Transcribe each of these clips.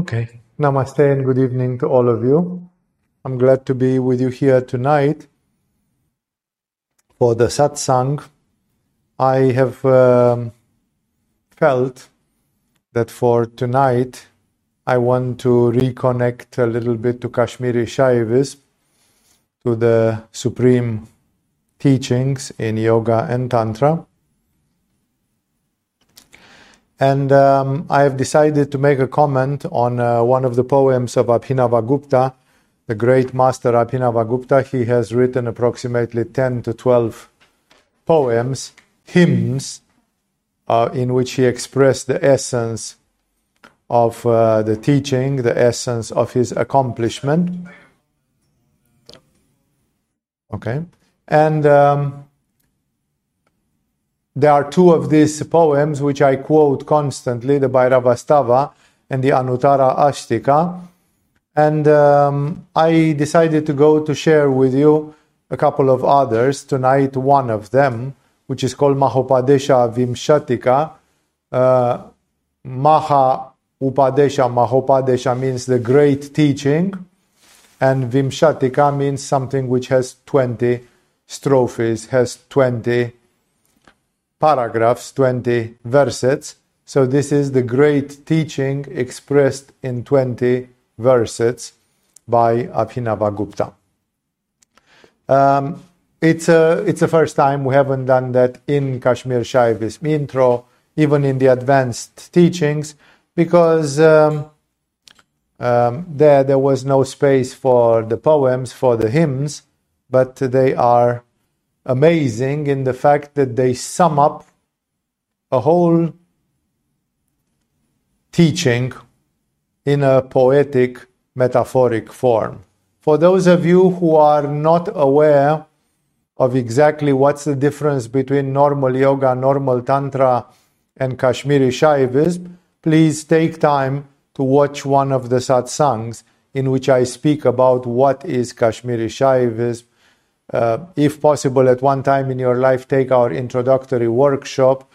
Okay. Namaste and good evening to all of you. I'm glad to be with you here tonight for the satsang. I have um, felt that for tonight I want to reconnect a little bit to Kashmiri Shaivism, to the supreme teachings in yoga and tantra. And um, I have decided to make a comment on uh, one of the poems of Abhinavagupta, the great master Abhinavagupta. He has written approximately 10 to 12 poems, hymns, uh, in which he expressed the essence of uh, the teaching, the essence of his accomplishment. Okay. And um, there are two of these poems which I quote constantly the Bhairavastava and the Anuttara Ashtika. And um, I decided to go to share with you a couple of others. Tonight, one of them, which is called Mahopadesha Vimshatika. Uh, Maha Upadesha, Mahopadesha means the great teaching, and Vimshatika means something which has 20 strophes, has 20 paragraphs, 20 verses. So this is the great teaching expressed in 20 verses by Abhinavagupta. Um, it's a it's the first time we haven't done that in Kashmir Shaivism intro, even in the advanced teachings, because um, um, there there was no space for the poems for the hymns, but they are amazing in the fact that they sum up a whole teaching in a poetic, metaphoric form. For those of you who are not aware of exactly what's the difference between normal yoga, normal tantra, and Kashmiri Shaivism, please take time to watch one of the satsangs in which I speak about what is Kashmiri Shaivism, uh, if possible, at one time in your life, take our introductory workshop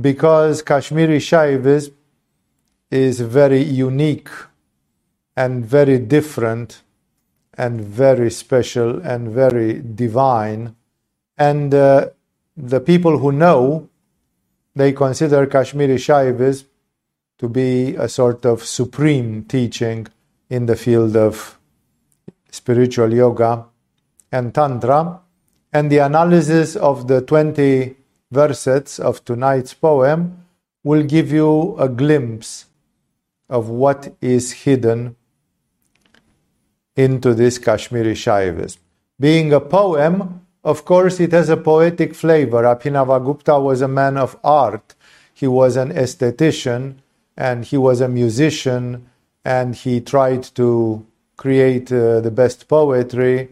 because Kashmiri Shaivism is very unique and very different and very special and very divine. And uh, the people who know, they consider Kashmiri Shaivism to be a sort of supreme teaching in the field of spiritual yoga and Tantra, and the analysis of the 20 verses of tonight's poem will give you a glimpse of what is hidden into this Kashmiri Shaivism. Being a poem, of course, it has a poetic flavor. Abhinavagupta was a man of art. He was an aesthetician and he was a musician and he tried to create uh, the best poetry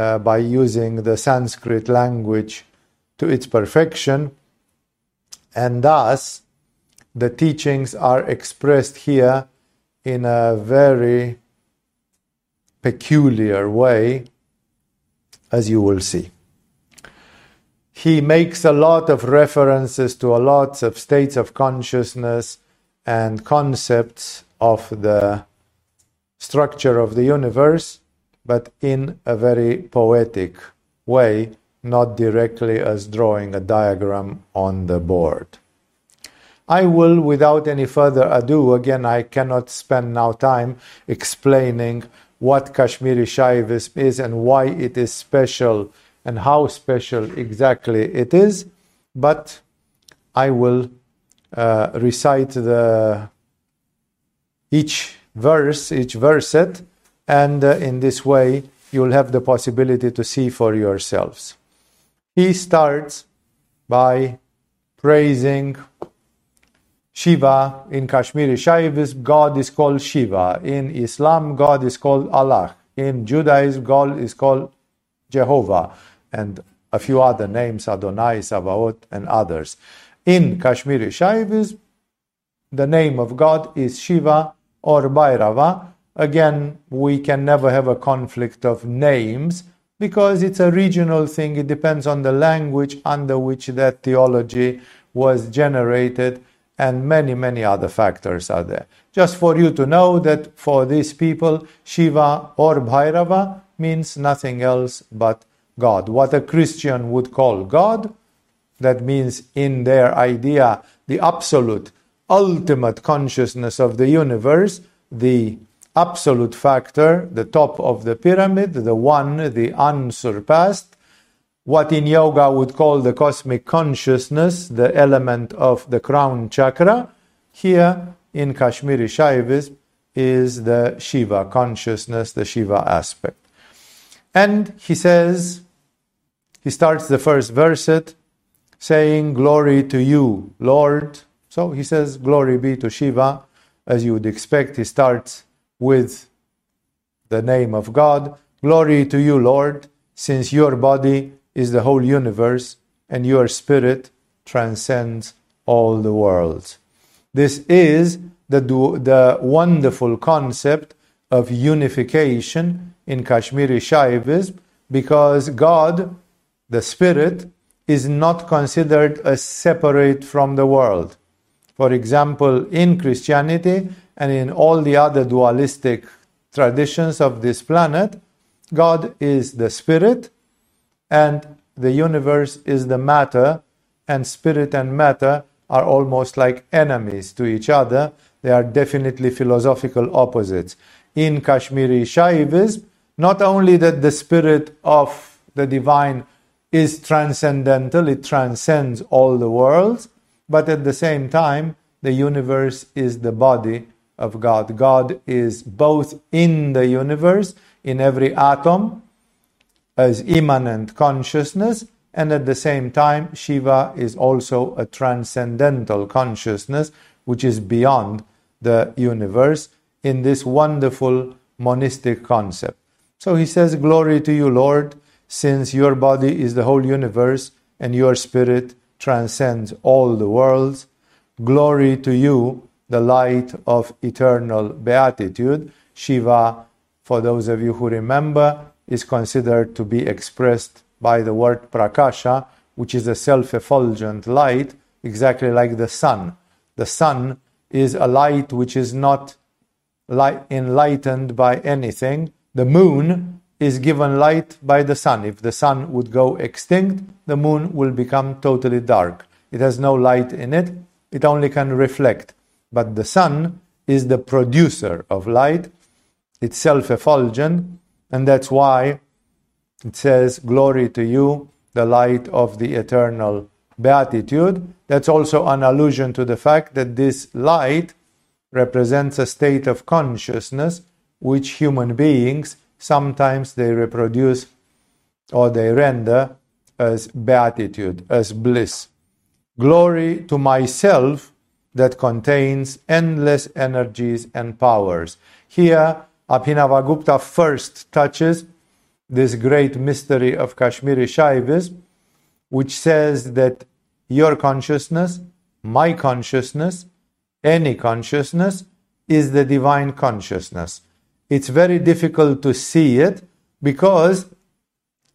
uh, by using the Sanskrit language to its perfection. And thus, the teachings are expressed here in a very peculiar way, as you will see. He makes a lot of references to a lot of states of consciousness and concepts of the structure of the universe but in a very poetic way, not directly as drawing a diagram on the board. I will, without any further ado, again, I cannot spend now time explaining what Kashmiri Shaivism is and why it is special and how special exactly it is, but I will uh, recite the each verse, each verset, and uh, in this way you'll have the possibility to see for yourselves. He starts by praising Shiva in Kashmiri Shaivism, God is called Shiva. In Islam, God is called Allah. In Judaism, God is called Jehovah, and a few other names, Adonai, Sabaoth, and others. In Kashmiri Shaivism, the name of God is Shiva or Bhairava, Again, we can never have a conflict of names because it's a regional thing. It depends on the language under which that theology was generated and many, many other factors are there. Just for you to know that for these people, Shiva or Bhairava means nothing else but God. What a Christian would call God, that means in their idea, the absolute, ultimate consciousness of the universe, the absolute factor, the top of the pyramid, the one, the unsurpassed, what in yoga would call the cosmic consciousness, the element of the crown chakra, here in Kashmiri Shaivism is the Shiva consciousness, the Shiva aspect. And he says, he starts the first verset saying, Glory to you, Lord. So he says, Glory be to Shiva. As you would expect, he starts with the name of God. Glory to you, Lord, since your body is the whole universe and your spirit transcends all the worlds. This is the, the wonderful concept of unification in Kashmiri Shaivism because God, the Spirit, is not considered as separate from the world. For example, in Christianity and in all the other dualistic traditions of this planet, God is the Spirit and the universe is the matter, and spirit and matter are almost like enemies to each other. They are definitely philosophical opposites. In Kashmiri Shaivism, not only that the spirit of the divine is transcendental, it transcends all the worlds, but at the same time, the universe is the body of God. God is both in the universe, in every atom, as immanent consciousness, and at the same time, Shiva is also a transcendental consciousness which is beyond the universe in this wonderful monistic concept. So he says, Glory to you, Lord, since your body is the whole universe and your spirit transcends all the worlds. Glory to you, the light of eternal beatitude. Shiva, for those of you who remember, is considered to be expressed by the word prakasha, which is a self effulgent light, exactly like the sun. The sun is a light which is not light enlightened by anything. The moon is given light by the sun. If the sun would go extinct, the moon will become totally dark. It has no light in it, it only can reflect. But the sun is the producer of light, it's self effulgent, and that's why it says, Glory to you, the light of the eternal beatitude. That's also an allusion to the fact that this light represents a state of consciousness which human beings sometimes they reproduce or they render as beatitude, as bliss. Glory to myself that contains endless energies and powers. Here, Abhinavagupta first touches this great mystery of Kashmiri Shaivism, which says that your consciousness, my consciousness, any consciousness is the divine consciousness. It's very difficult to see it because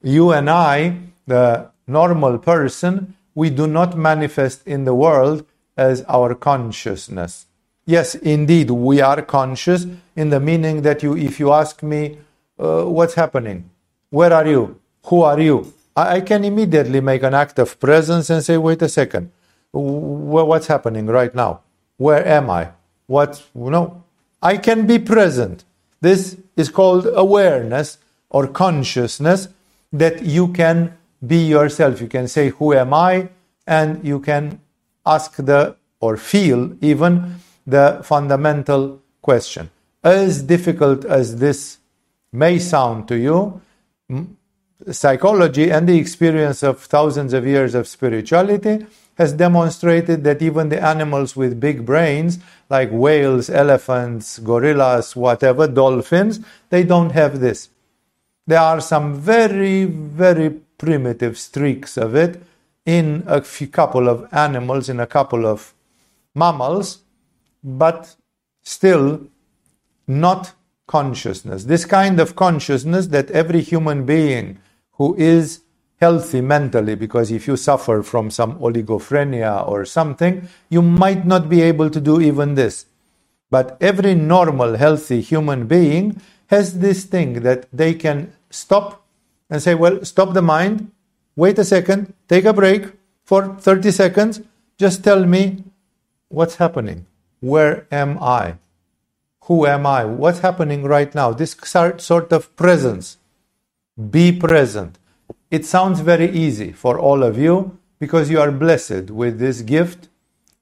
you and I, the normal person, we do not manifest in the world as our consciousness. Yes, indeed, we are conscious in the meaning that you, if you ask me, uh, what's happening? Where are you? Who are you? I, I can immediately make an act of presence and say, wait a second, what's happening right now? Where am I? What, you know, I can be present. This is called awareness or consciousness that you can be yourself. You can say, Who am I? And you can ask the, or feel even, the fundamental question. As difficult as this may sound to you, psychology and the experience of thousands of years of spirituality has demonstrated that even the animals with big brains, like whales, elephants, gorillas, whatever, dolphins, they don't have this. There are some very, very primitive streaks of it in a few, couple of animals, in a couple of mammals, but still not consciousness. This kind of consciousness that every human being who is healthy mentally because if you suffer from some oligophrenia or something, you might not be able to do even this. But every normal, healthy human being has this thing that they can stop and say, Well, stop the mind, wait a second, take a break for 30 seconds, just tell me what's happening. Where am I? Who am I? What's happening right now? This sort of presence. Be present. It sounds very easy for all of you because you are blessed with this gift,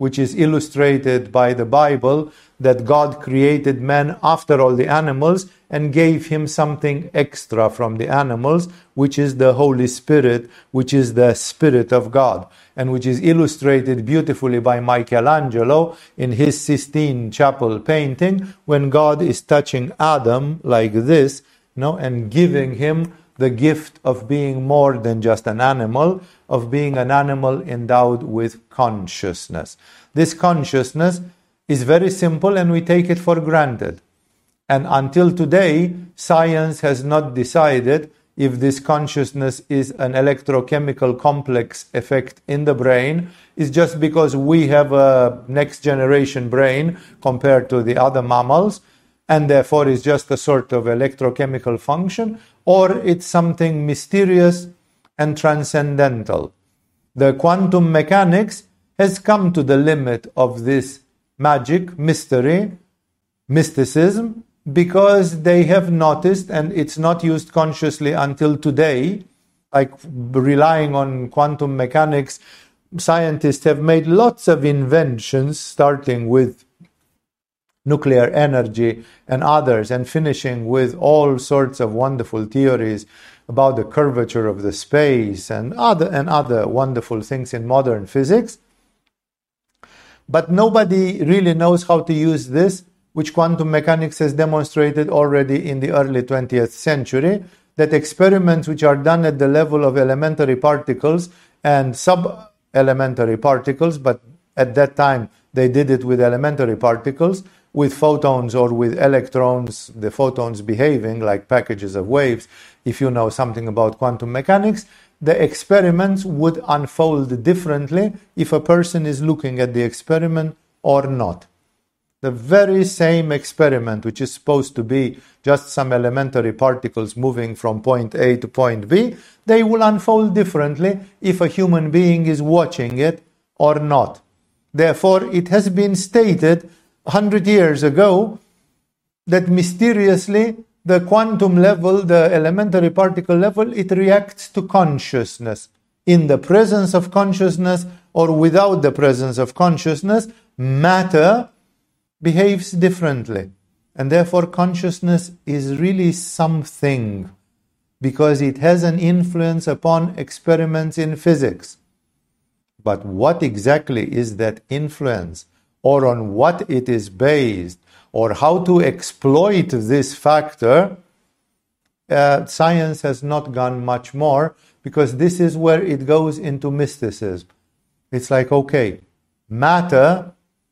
which is illustrated by the Bible that God created man after all the animals and gave him something extra from the animals, which is the Holy Spirit, which is the Spirit of God, and which is illustrated beautifully by Michelangelo in his Sistine Chapel painting when God is touching Adam like this, you know, and giving him the gift of being more than just an animal, of being an animal endowed with consciousness. This consciousness is very simple and we take it for granted. And until today, science has not decided if this consciousness is an electrochemical complex effect in the brain is just because we have a next generation brain compared to the other mammals and therefore is just a sort of electrochemical function or it's something mysterious and transcendental. The quantum mechanics has come to the limit of this magic, mystery, mysticism, because they have noticed, and it's not used consciously until today, like relying on quantum mechanics, scientists have made lots of inventions, starting with nuclear energy and others, and finishing with all sorts of wonderful theories about the curvature of the space and other and other wonderful things in modern physics. But nobody really knows how to use this, which quantum mechanics has demonstrated already in the early 20th century, that experiments which are done at the level of elementary particles and sub elementary particles, but at that time they did it with elementary particles, with photons or with electrons, the photons behaving like packages of waves. If you know something about quantum mechanics, the experiments would unfold differently if a person is looking at the experiment or not. The very same experiment, which is supposed to be just some elementary particles moving from point A to point B, they will unfold differently if a human being is watching it or not. Therefore, it has been stated 100 years ago that mysteriously the quantum level, the elementary particle level, it reacts to consciousness. In the presence of consciousness or without the presence of consciousness, matter behaves differently. And therefore, consciousness is really something because it has an influence upon experiments in physics. But what exactly is that influence, or on what it is based, or how to exploit this factor, uh, science has not gone much more because this is where it goes into mysticism. It's like, okay, matter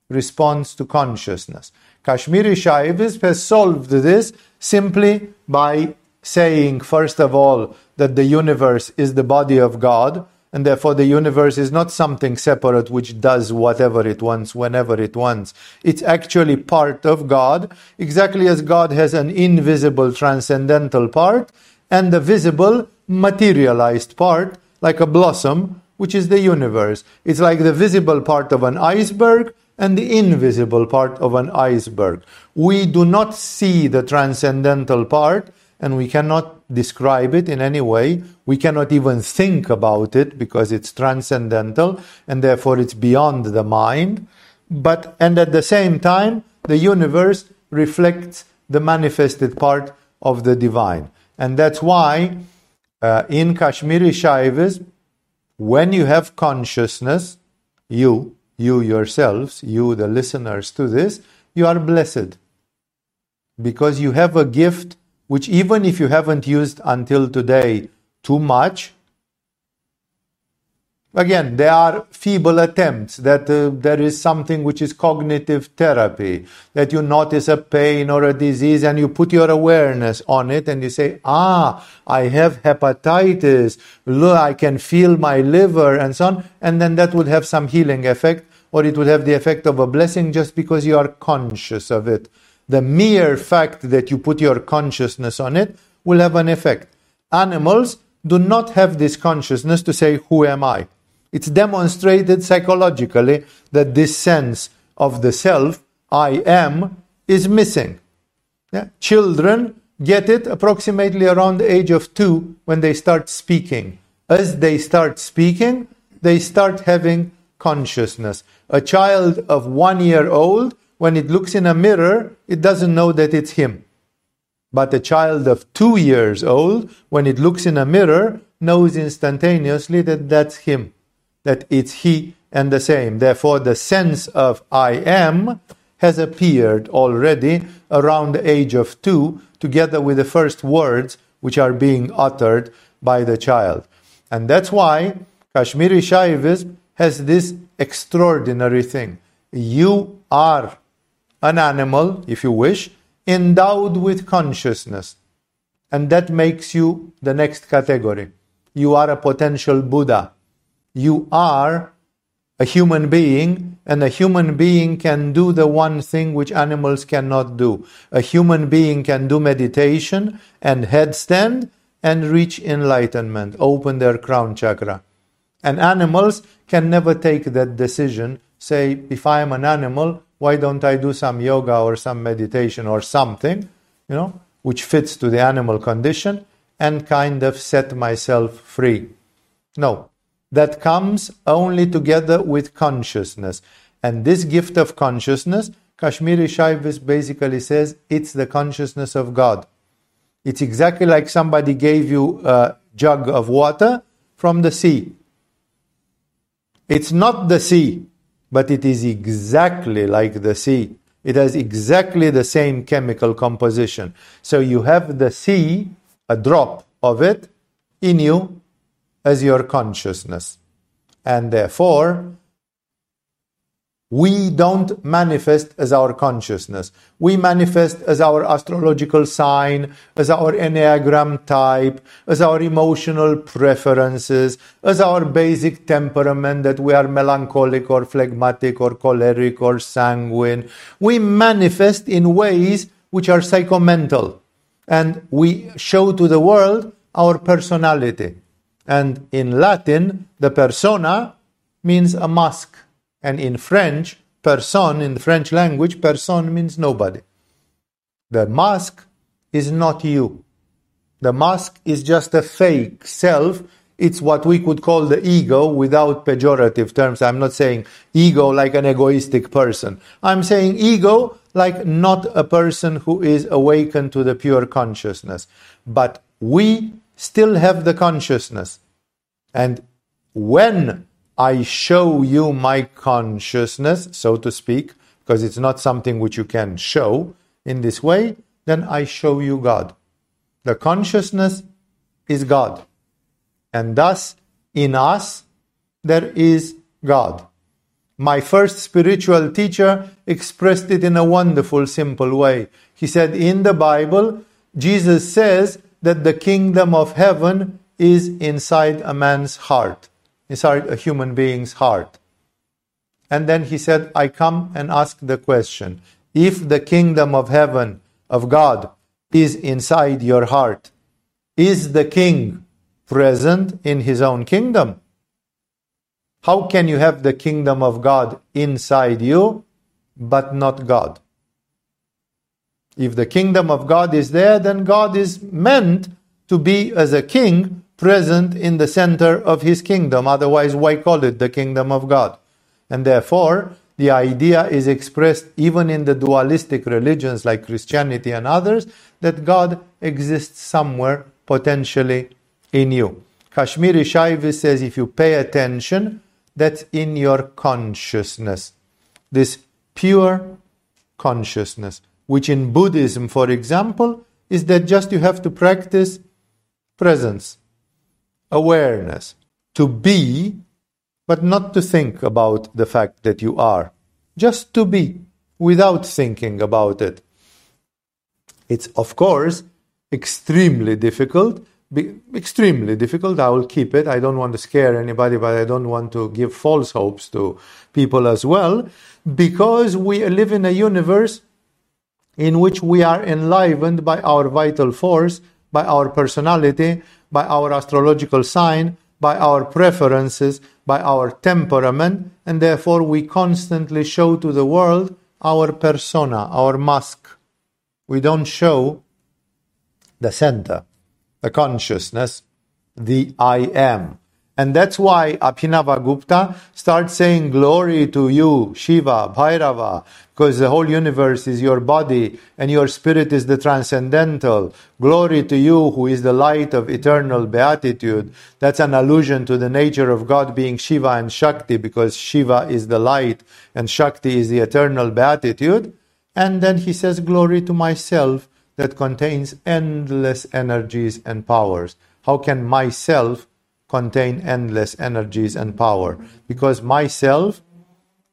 responds to consciousness. Kashmiri Shaivism has solved this simply by saying, first of all, that the universe is the body of God, and therefore the universe is not something separate which does whatever it wants whenever it wants. It's actually part of God, exactly as God has an invisible transcendental part and the visible materialized part, like a blossom, which is the universe. It's like the visible part of an iceberg and the invisible part of an iceberg. We do not see the transcendental part and we cannot describe it in any way. We cannot even think about it because it's transcendental and therefore it's beyond the mind. But, and at the same time, the universe reflects the manifested part of the divine. And that's why uh, in Kashmiri Shaivism, when you have consciousness, you, you yourselves, you, the listeners to this, you are blessed. Because you have a gift which even if you haven't used until today too much, Again, there are feeble attempts that uh, there is something which is cognitive therapy, that you notice a pain or a disease and you put your awareness on it and you say, ah, I have hepatitis, look, I can feel my liver and so on. And then that would have some healing effect or it would have the effect of a blessing just because you are conscious of it. The mere fact that you put your consciousness on it will have an effect. Animals do not have this consciousness to say, Who am I? It's demonstrated psychologically that this sense of the self, I am, is missing. Yeah? Children get it approximately around the age of two when they start speaking. As they start speaking, they start having consciousness. A child of one year old, when it looks in a mirror, it doesn't know that it's him. But a child of two years old, when it looks in a mirror, knows instantaneously that that's him that it's he and the same. Therefore, the sense of I am has appeared already around the age of two, together with the first words which are being uttered by the child. And that's why Kashmiri Shaivism has this extraordinary thing. You are an animal, if you wish, endowed with consciousness. And that makes you the next category. You are a potential Buddha you are a human being, and a human being can do the one thing which animals cannot do. A human being can do meditation and headstand and reach enlightenment, open their crown chakra. And animals can never take that decision. Say, if I am an animal, why don't I do some yoga or some meditation or something, you know, which fits to the animal condition and kind of set myself free? No, that comes only together with consciousness. And this gift of consciousness, Kashmiri Shaivis basically says it's the consciousness of God. It's exactly like somebody gave you a jug of water from the sea. It's not the sea, but it is exactly like the sea. It has exactly the same chemical composition. So you have the sea, a drop of it, in you, as your consciousness. And therefore, we don't manifest as our consciousness. We manifest as our astrological sign, as our enneagram type, as our emotional preferences, as our basic temperament that we are melancholic or phlegmatic or choleric or sanguine. We manifest in ways which are psychomental and we show to the world our personality. And in Latin, the persona means a mask. And in French, person, in the French language, person means nobody. The mask is not you. The mask is just a fake self. It's what we could call the ego without pejorative terms. I'm not saying ego like an egoistic person. I'm saying ego like not a person who is awakened to the pure consciousness. But we still have the consciousness. And when I show you my consciousness, so to speak, because it's not something which you can show in this way, then I show you God. The consciousness is God. And thus, in us, there is God. My first spiritual teacher expressed it in a wonderful, simple way. He said, In the Bible, Jesus says that the kingdom of heaven is inside a man's heart, inside a human being's heart. And then he said, I come and ask the question if the kingdom of heaven, of God, is inside your heart, is the king present in his own kingdom? How can you have the kingdom of God inside you, but not God? If the kingdom of God is there, then God is meant to be as a king present in the center of his kingdom. Otherwise, why call it the kingdom of God? And therefore, the idea is expressed even in the dualistic religions like Christianity and others that God exists somewhere potentially in you. Kashmiri Shaivi says if you pay attention, that's in your consciousness. This pure consciousness which in Buddhism, for example, is that just you have to practice presence, awareness, to be but not to think about the fact that you are, just to be without thinking about it. It's, of course, extremely difficult. Be, extremely difficult. I will keep it. I don't want to scare anybody, but I don't want to give false hopes to people as well, because we live in a universe in which we are enlivened by our vital force, by our personality, by our astrological sign, by our preferences, by our temperament, and therefore we constantly show to the world our persona, our mask. We don't show the center, the consciousness, the I am. And that's why Abhinavagupta starts saying, Glory to you, Shiva, Bhairava, because the whole universe is your body and your spirit is the transcendental. Glory to you, who is the light of eternal beatitude. That's an allusion to the nature of God being Shiva and Shakti, because Shiva is the light and Shakti is the eternal beatitude. And then he says, Glory to myself that contains endless energies and powers. How can myself contain endless energies and power because myself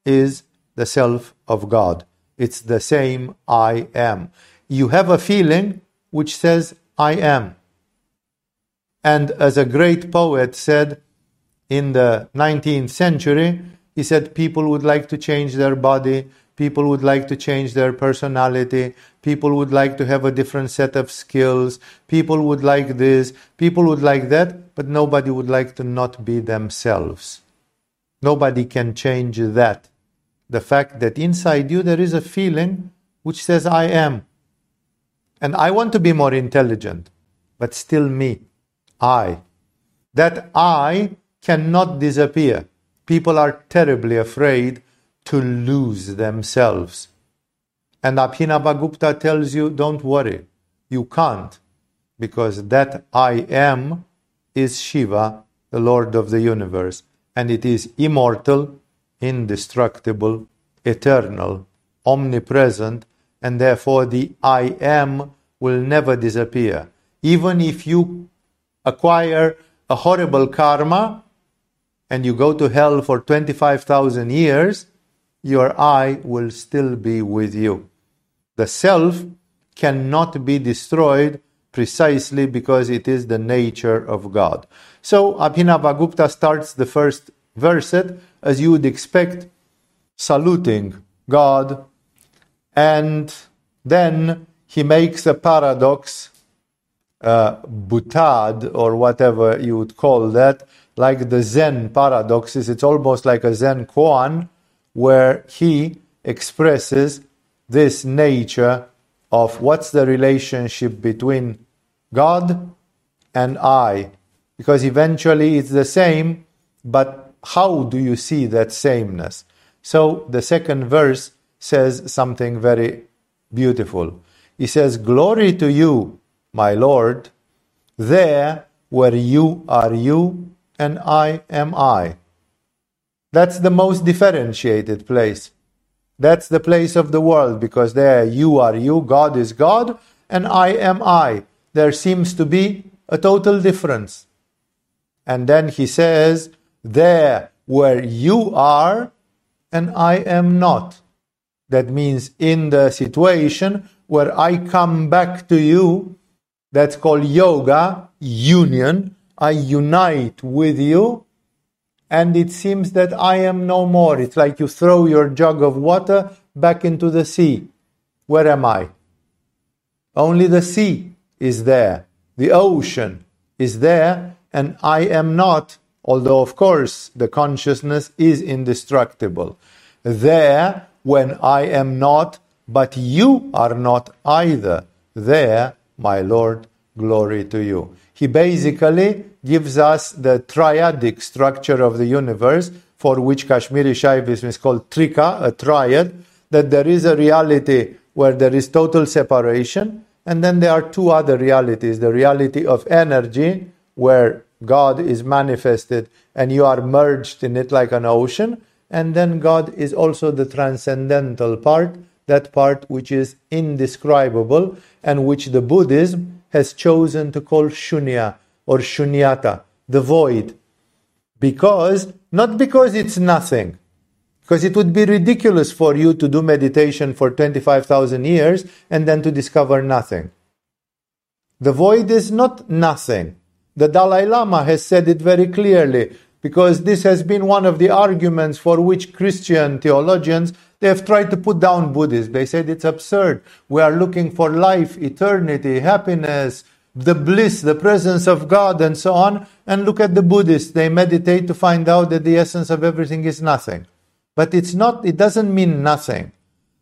is the self of God. It's the same I am. You have a feeling which says I am. And as a great poet said in the 19th century, he said people would like to change their body, people would like to change their personality, people would like to have a different set of skills, people would like this, people would like that, but nobody would like to not be themselves. Nobody can change that. The fact that inside you there is a feeling which says, I am. And I want to be more intelligent, but still me. I. That I cannot disappear. People are terribly afraid to lose themselves. And Abhinavagupta tells you, don't worry, you can't, because that I am is Shiva, the Lord of the universe, and it is immortal, indestructible, eternal, omnipresent, and therefore the I am will never disappear. Even if you acquire a horrible karma and you go to hell for 25,000 years, your I will still be with you. The self cannot be destroyed precisely because it is the nature of God. So Abhinavagupta starts the first verset as you would expect, saluting God, and then he makes a paradox, uh, boutade, or whatever you would call that, like the Zen paradoxes. It's almost like a Zen koan where he expresses this nature of what's the relationship between God and I. Because eventually it's the same, but how do you see that sameness? So the second verse says something very beautiful. He says, Glory to you, my Lord, there where you are you and I am I. That's the most differentiated place. That's the place of the world because there you are you, God is God, and I am I. There seems to be a total difference. And then he says, There where you are, and I am not. That means in the situation where I come back to you, that's called yoga, union. I unite with you, and it seems that I am no more. It's like you throw your jug of water back into the sea. Where am I? Only the sea is there, the ocean is there, and I am not, although of course the consciousness is indestructible. There, when I am not, but you are not either. There, my Lord, glory to you. He basically gives us the triadic structure of the universe, for which Kashmiri Shaivism is called trika, a triad, that there is a reality where there is total separation, and then there are two other realities the reality of energy, where God is manifested and you are merged in it like an ocean, and then God is also the transcendental part, that part which is indescribable and which the Buddhism has chosen to call shunya or shunyata, the void, because not because it's nothing, because it would be ridiculous for you to do meditation for 25,000 years and then to discover nothing. The void is not nothing. The Dalai Lama has said it very clearly because this has been one of the arguments for which Christian theologians they have tried to put down Buddhists. They said it's absurd. We are looking for life, eternity, happiness, the bliss, the presence of God, and so on. And look at the Buddhists. They meditate to find out that the essence of everything is nothing. But it's not, it doesn't mean nothing.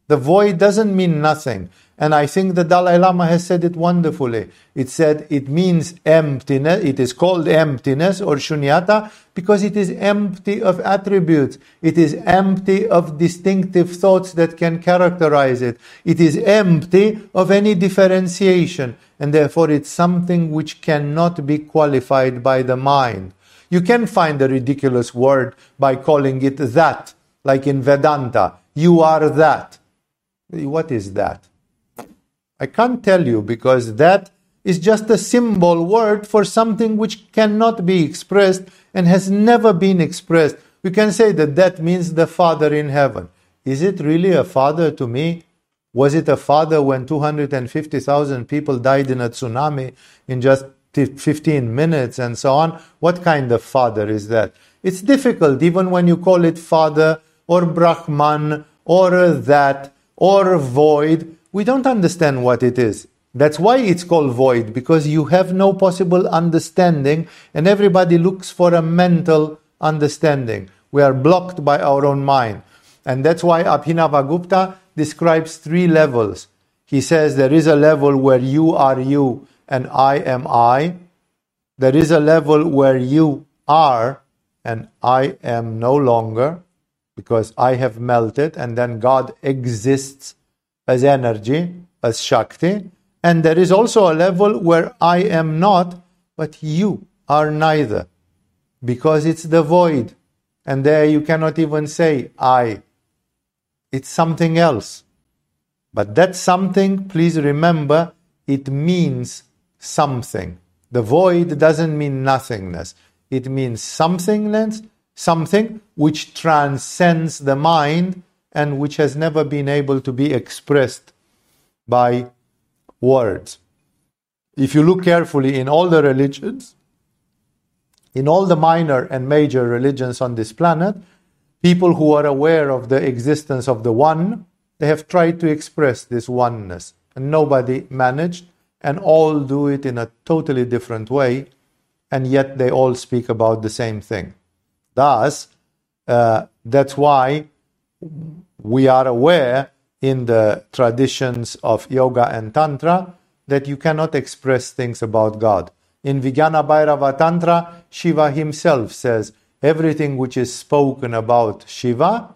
The void doesn't mean nothing. And I think the Dalai Lama has said it wonderfully. It said it means emptiness. It is called emptiness or shunyata because it is empty of attributes. It is empty of distinctive thoughts that can characterize it. It is empty of any differentiation. And therefore it's something which cannot be qualified by the mind. You can find a ridiculous word by calling it that like in Vedanta. You are that. What is that? I can't tell you because that is just a symbol word for something which cannot be expressed and has never been expressed. We can say that that means the Father in heaven. Is it really a father to me? Was it a father when 250,000 people died in a tsunami in just 15 minutes and so on? What kind of father is that? It's difficult, even when you call it father or Brahman or that or void. We don't understand what it is. That's why it's called void, because you have no possible understanding, and everybody looks for a mental understanding. We are blocked by our own mind. And that's why Abhinavagupta describes three levels. He says there is a level where you are you and I am I. There is a level where you are and I am no longer because I have melted, and then God exists as energy, as Shakti. And there is also a level where I am not, but you are neither, because it's the void. And there you cannot even say I. It's something else. But that something, please remember, it means something. The void doesn't mean nothingness. It means somethingness something which transcends the mind and which has never been able to be expressed by words. If you look carefully in all the religions, in all the minor and major religions on this planet, people who are aware of the existence of the One, they have tried to express this oneness, and nobody managed, and all do it in a totally different way, and yet they all speak about the same thing. Thus, uh, that's why we are aware in the traditions of yoga and tantra that you cannot express things about God. In Vijnana Bhairava Tantra, Shiva himself says everything which is spoken about Shiva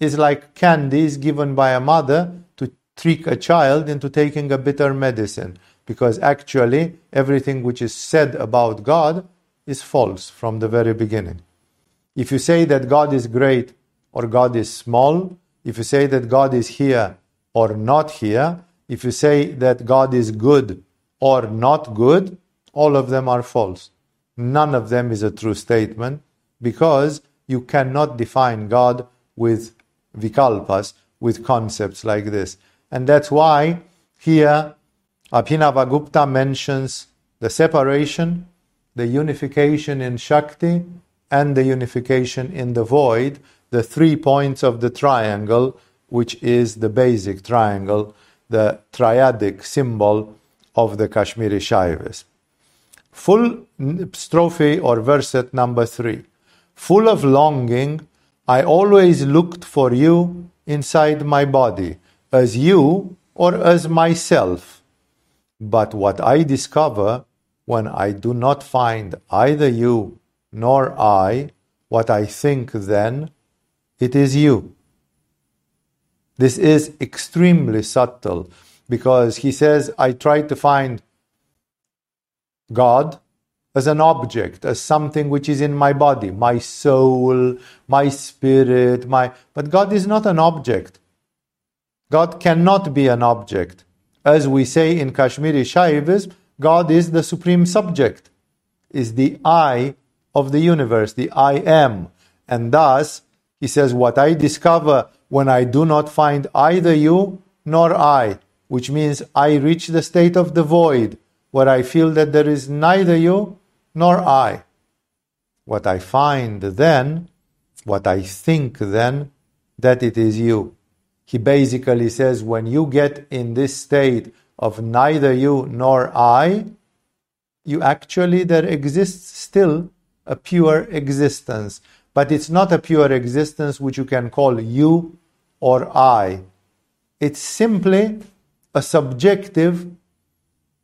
is like candies given by a mother to trick a child into taking a bitter medicine. Because actually, everything which is said about God is false from the very beginning. If you say that God is great or God is small, if you say that God is here or not here, if you say that God is good or not good, all of them are false. None of them is a true statement because you cannot define God with vikalpas, with concepts like this. And that's why here Abhinavagupta mentions the separation, the unification in Shakti, and the unification in the void, the three points of the triangle, which is the basic triangle, the triadic symbol of the Kashmiri Shaivism. Full strophe or verset number three. Full of longing, I always looked for you inside my body, as you or as myself. But what I discover when I do not find either you nor I what I think then, it is you. This is extremely subtle because he says, I try to find God as an object, as something which is in my body, my soul, my spirit, my but God is not an object. God cannot be an object. As we say in Kashmiri Shaivism, God is the supreme subject, is the I of the universe, the I am. And thus, he says, What I discover when I do not find either you nor I, which means I reach the state of the void, where I feel that there is neither you nor I. What I find then, what I think then, that it is you. He basically says, when you get in this state of neither you nor I, you actually, there exists still a pure existence. But it's not a pure existence which you can call you or I. It's simply a subjective,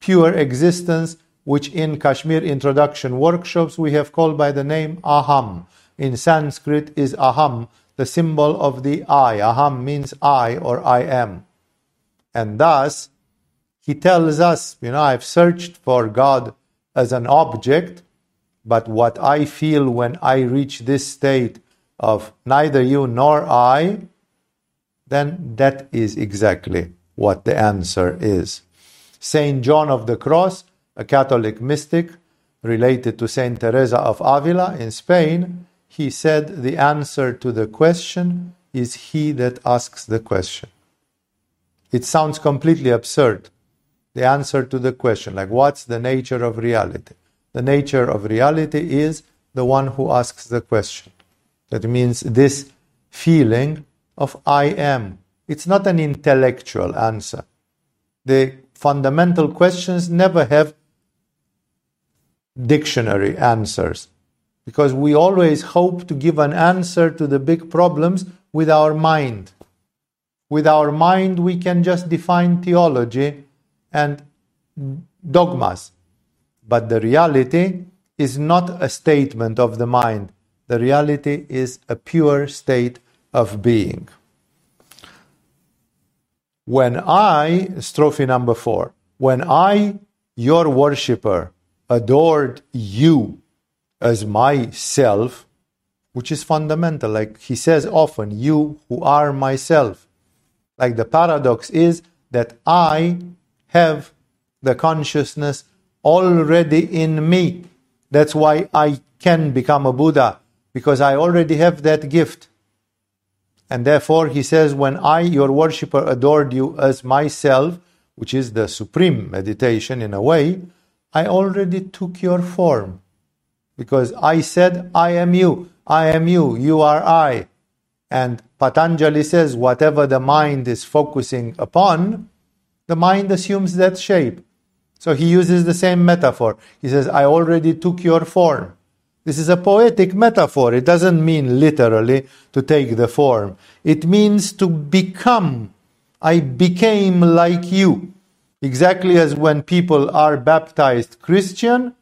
pure existence which in Kashmir introduction workshops we have called by the name Aham. In Sanskrit is Aham, the symbol of the I. Aham means I or I am. And thus, he tells us, you know, I've searched for God as an object, but what I feel when I reach this state of neither you nor I, then that is exactly what the answer is. Saint John of the Cross, a Catholic mystic related to Saint Teresa of Avila in Spain, he said the answer to the question is he that asks the question. It sounds completely absurd. The answer to the question, like what's the nature of reality? The nature of reality is the one who asks the question. That means this feeling of I am. It's not an intellectual answer. The fundamental questions never have dictionary answers because we always hope to give an answer to the big problems with our mind. With our mind, we can just define theology and dogmas. But the reality is not a statement of the mind, the reality is a pure state of being. When I, strophe number four, when I, your worshipper, adored you as myself, which is fundamental, like he says often, you who are myself. Like the paradox is that I have the consciousness already in me. That's why I can become a Buddha, because I already have that gift. And therefore, he says, When I, your worshipper, adored you as myself, which is the supreme meditation in a way, I already took your form. Because I said, I am you, I am you, you are I. And Patanjali says, whatever the mind is focusing upon, the mind assumes that shape. So he uses the same metaphor. He says, I already took your form. This is a poetic metaphor. It doesn't mean literally to take the form, it means to become. I became like you. Exactly as when people are baptized Christian,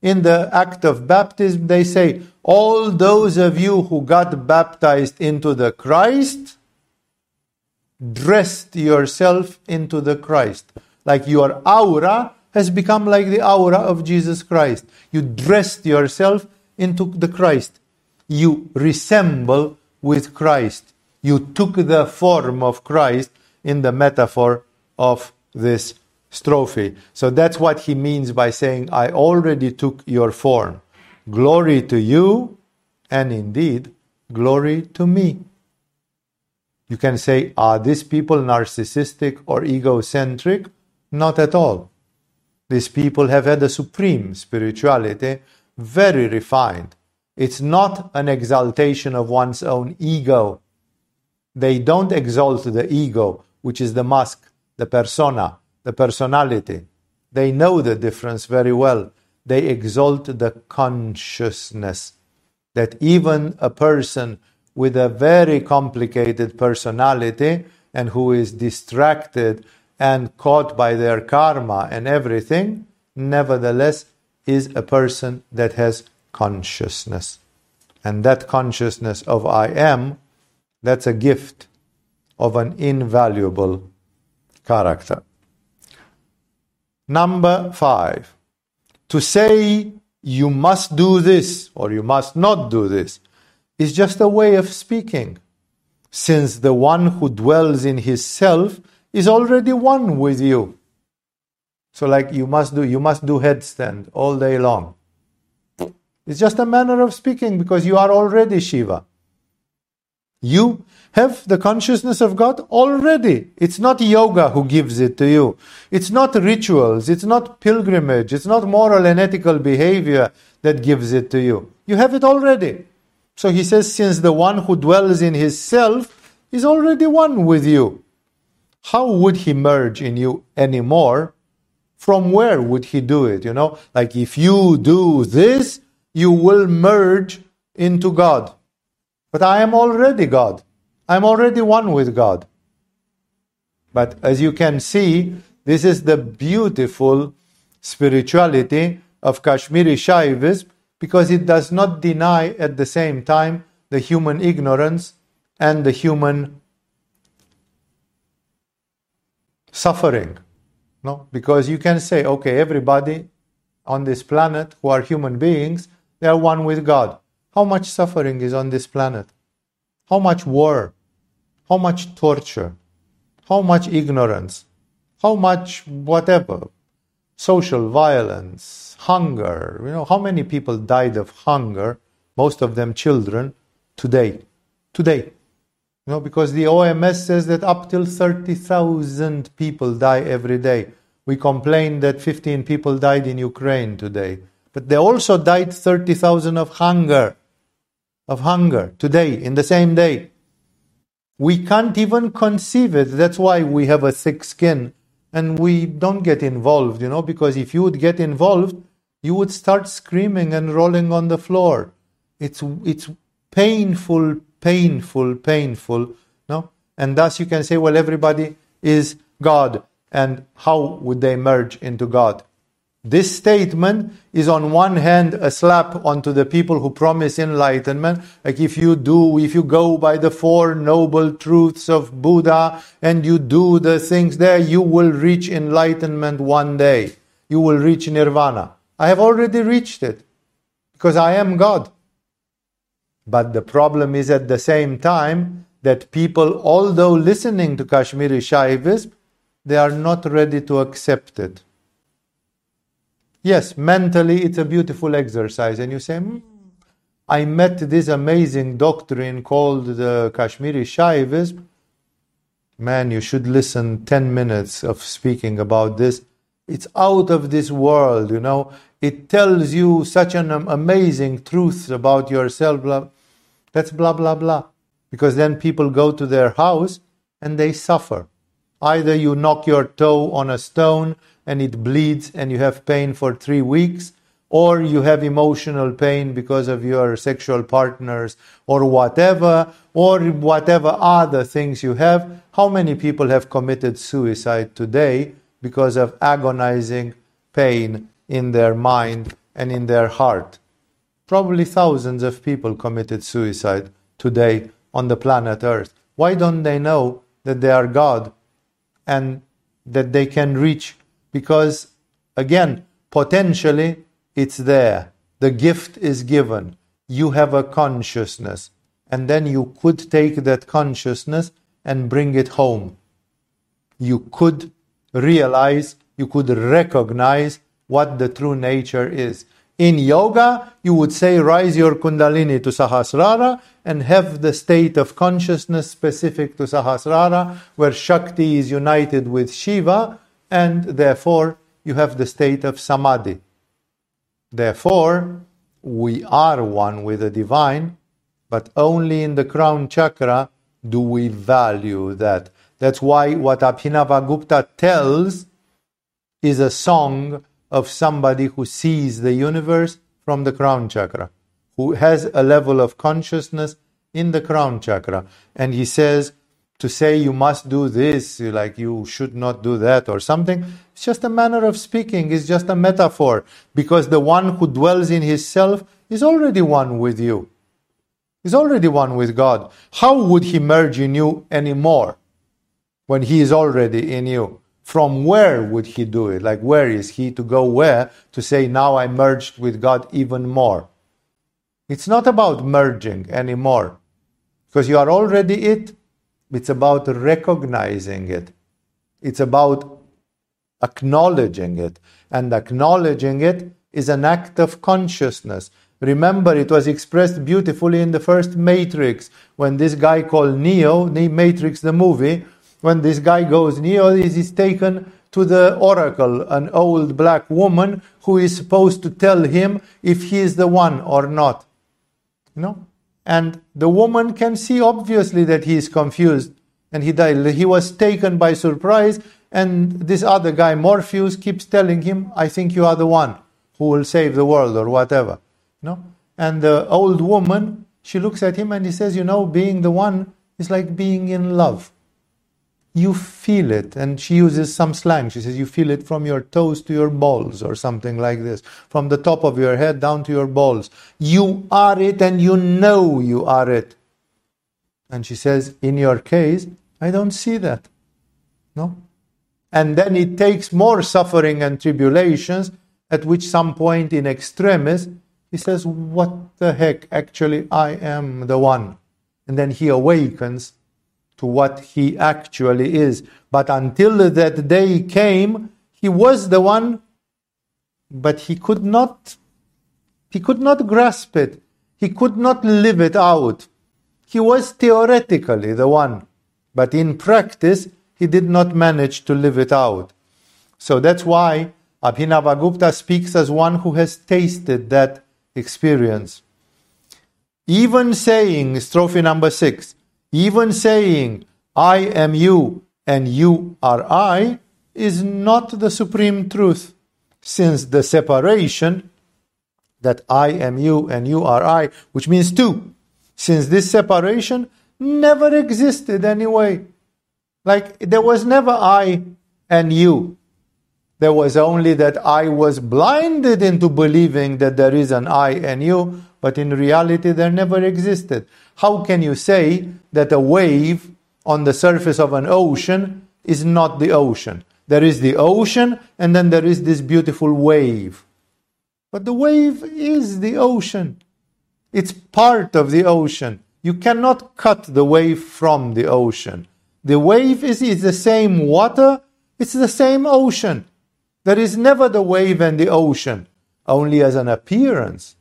in the act of baptism, they say, All those of you who got baptized into the Christ, dressed yourself into the Christ. Like your aura has become like the aura of Jesus Christ. You dressed yourself into the Christ. You resemble with Christ. You took the form of Christ in the metaphor of this strophe. So that's what he means by saying, I already took your form. Glory to you, and indeed, glory to me. You can say, are these people narcissistic or egocentric? Not at all. These people have had a supreme spirituality, very refined. It's not an exaltation of one's own ego. They don't exalt the ego, which is the mask, the persona, the personality. They know the difference very well. They exalt the consciousness that even a person with a very complicated personality and who is distracted and caught by their karma and everything, nevertheless is a person that has consciousness. And that consciousness of I am, that's a gift of an invaluable character. Number five, to say you must do this or you must not do this is just a way of speaking, since the one who dwells in his self is already one with you. So like you must do you must do headstand all day long. It's just a manner of speaking because you are already Shiva. You have the consciousness of God already. It's not yoga who gives it to you. It's not rituals. It's not pilgrimage. It's not moral and ethical behavior that gives it to you. You have it already. So he says, since the one who dwells in his self is already one with you, how would he merge in you anymore? From where would he do it? You know, like if you do this, you will merge into God. But I am already God. I'm already one with God. But as you can see, this is the beautiful spirituality of Kashmiri Shaivism because it does not deny at the same time the human ignorance and the human suffering. No? Because you can say, okay, everybody on this planet who are human beings, they are one with God. How much suffering is on this planet? How much war? How much torture? How much ignorance? How much whatever? Social violence, hunger. You know, how many people died of hunger? Most of them children today. Today. You know, because the OMS says that up till 30,000 people die every day. We complain that 15 people died in Ukraine today. But they also died 30,000 of hunger. Of hunger today, in the same day. We can't even conceive it. That's why we have a thick skin and we don't get involved, you know, because if you would get involved, you would start screaming and rolling on the floor. It's, it's painful, painful, painful, no? And thus you can say, well, everybody is God. And how would they merge into God? This statement is on one hand a slap onto the people who promise enlightenment. Like if you do, if you go by the four noble truths of Buddha and you do the things there, you will reach enlightenment one day. You will reach nirvana. I have already reached it because I am God. But the problem is at the same time that people, although listening to Kashmiri Shaivism, they are not ready to accept it. Yes, mentally it's a beautiful exercise, and you say, mm, I met this amazing doctrine called the Kashmiri Shaivism. Man, you should listen 10 minutes of speaking about this. It's out of this world, you know. It tells you such an amazing truth about yourself. That's blah, blah, blah. Because then people go to their house and they suffer. Either you knock your toe on a stone and it bleeds and you have pain for three weeks, or you have emotional pain because of your sexual partners, or whatever, or whatever other things you have. How many people have committed suicide today because of agonizing pain in their mind and in their heart? Probably thousands of people committed suicide today on the planet Earth. Why don't they know that they are God and that they can reach because, again, potentially it's there. The gift is given. You have a consciousness. And then you could take that consciousness and bring it home. You could realize, you could recognize what the true nature is. In yoga, you would say, rise your Kundalini to Sahasrara and have the state of consciousness specific to Sahasrara, where Shakti is united with Shiva, and therefore you have the state of samadhi. Therefore, we are one with the divine, but only in the crown chakra do we value that. That's why what Abhinavagupta tells is a song of somebody who sees the universe from the crown chakra, who has a level of consciousness in the crown chakra. And he says, to say you must do this, like you should not do that or something. It's just a manner of speaking, it's just a metaphor, because the one who dwells in his self is already one with you. He's already one with God. How would he merge in you anymore when he is already in you? From where would he do it? Like, where is he to go where to say, now I merged with God even more? It's not about merging anymore because you are already it it's about recognizing it. It's about acknowledging it. And acknowledging it is an act of consciousness. Remember, it was expressed beautifully in the first Matrix when this guy called Neo, Matrix the movie, when this guy goes, Neo is taken to the oracle, an old black woman who is supposed to tell him if he is the one or not. You know? And the woman can see obviously that he is confused and he died. He was taken by surprise, and this other guy, Morpheus, keeps telling him, I think you are the one who will save the world or whatever. You know? And the old woman, she looks at him and he says, You know, being the one is like being in love you feel it. And she uses some slang. She says, You feel it from your toes to your balls, or something like this, from the top of your head down to your balls. You are it, and you know you are it. And she says, In your case, I don't see that. No? And then it takes more suffering and tribulations, at which some point in extremis, he says, What the heck? Actually, I am the one. And then he awakens to what he actually is. But until that day came, he was the one, but he could not he could not grasp it. He could not live it out. He was theoretically the one, but in practice he did not manage to live it out. So that's why Abhinavagupta speaks as one who has tasted that experience. Even saying, strophe number six, even saying, I am you and you are I, is not the supreme truth, since the separation that I am you and you are I, which means two, since this separation never existed anyway. Like there was never I and you. There was only that I was blinded into believing that there is an I and you, but in reality there never existed. How can you say that a wave on the surface of an ocean is not the ocean? There is the ocean, and then there is this beautiful wave. But the wave is the ocean. It's part of the ocean. You cannot cut the wave from the ocean. The wave is, is the same water, it's the same ocean. There is never the wave and the ocean, only as an appearance.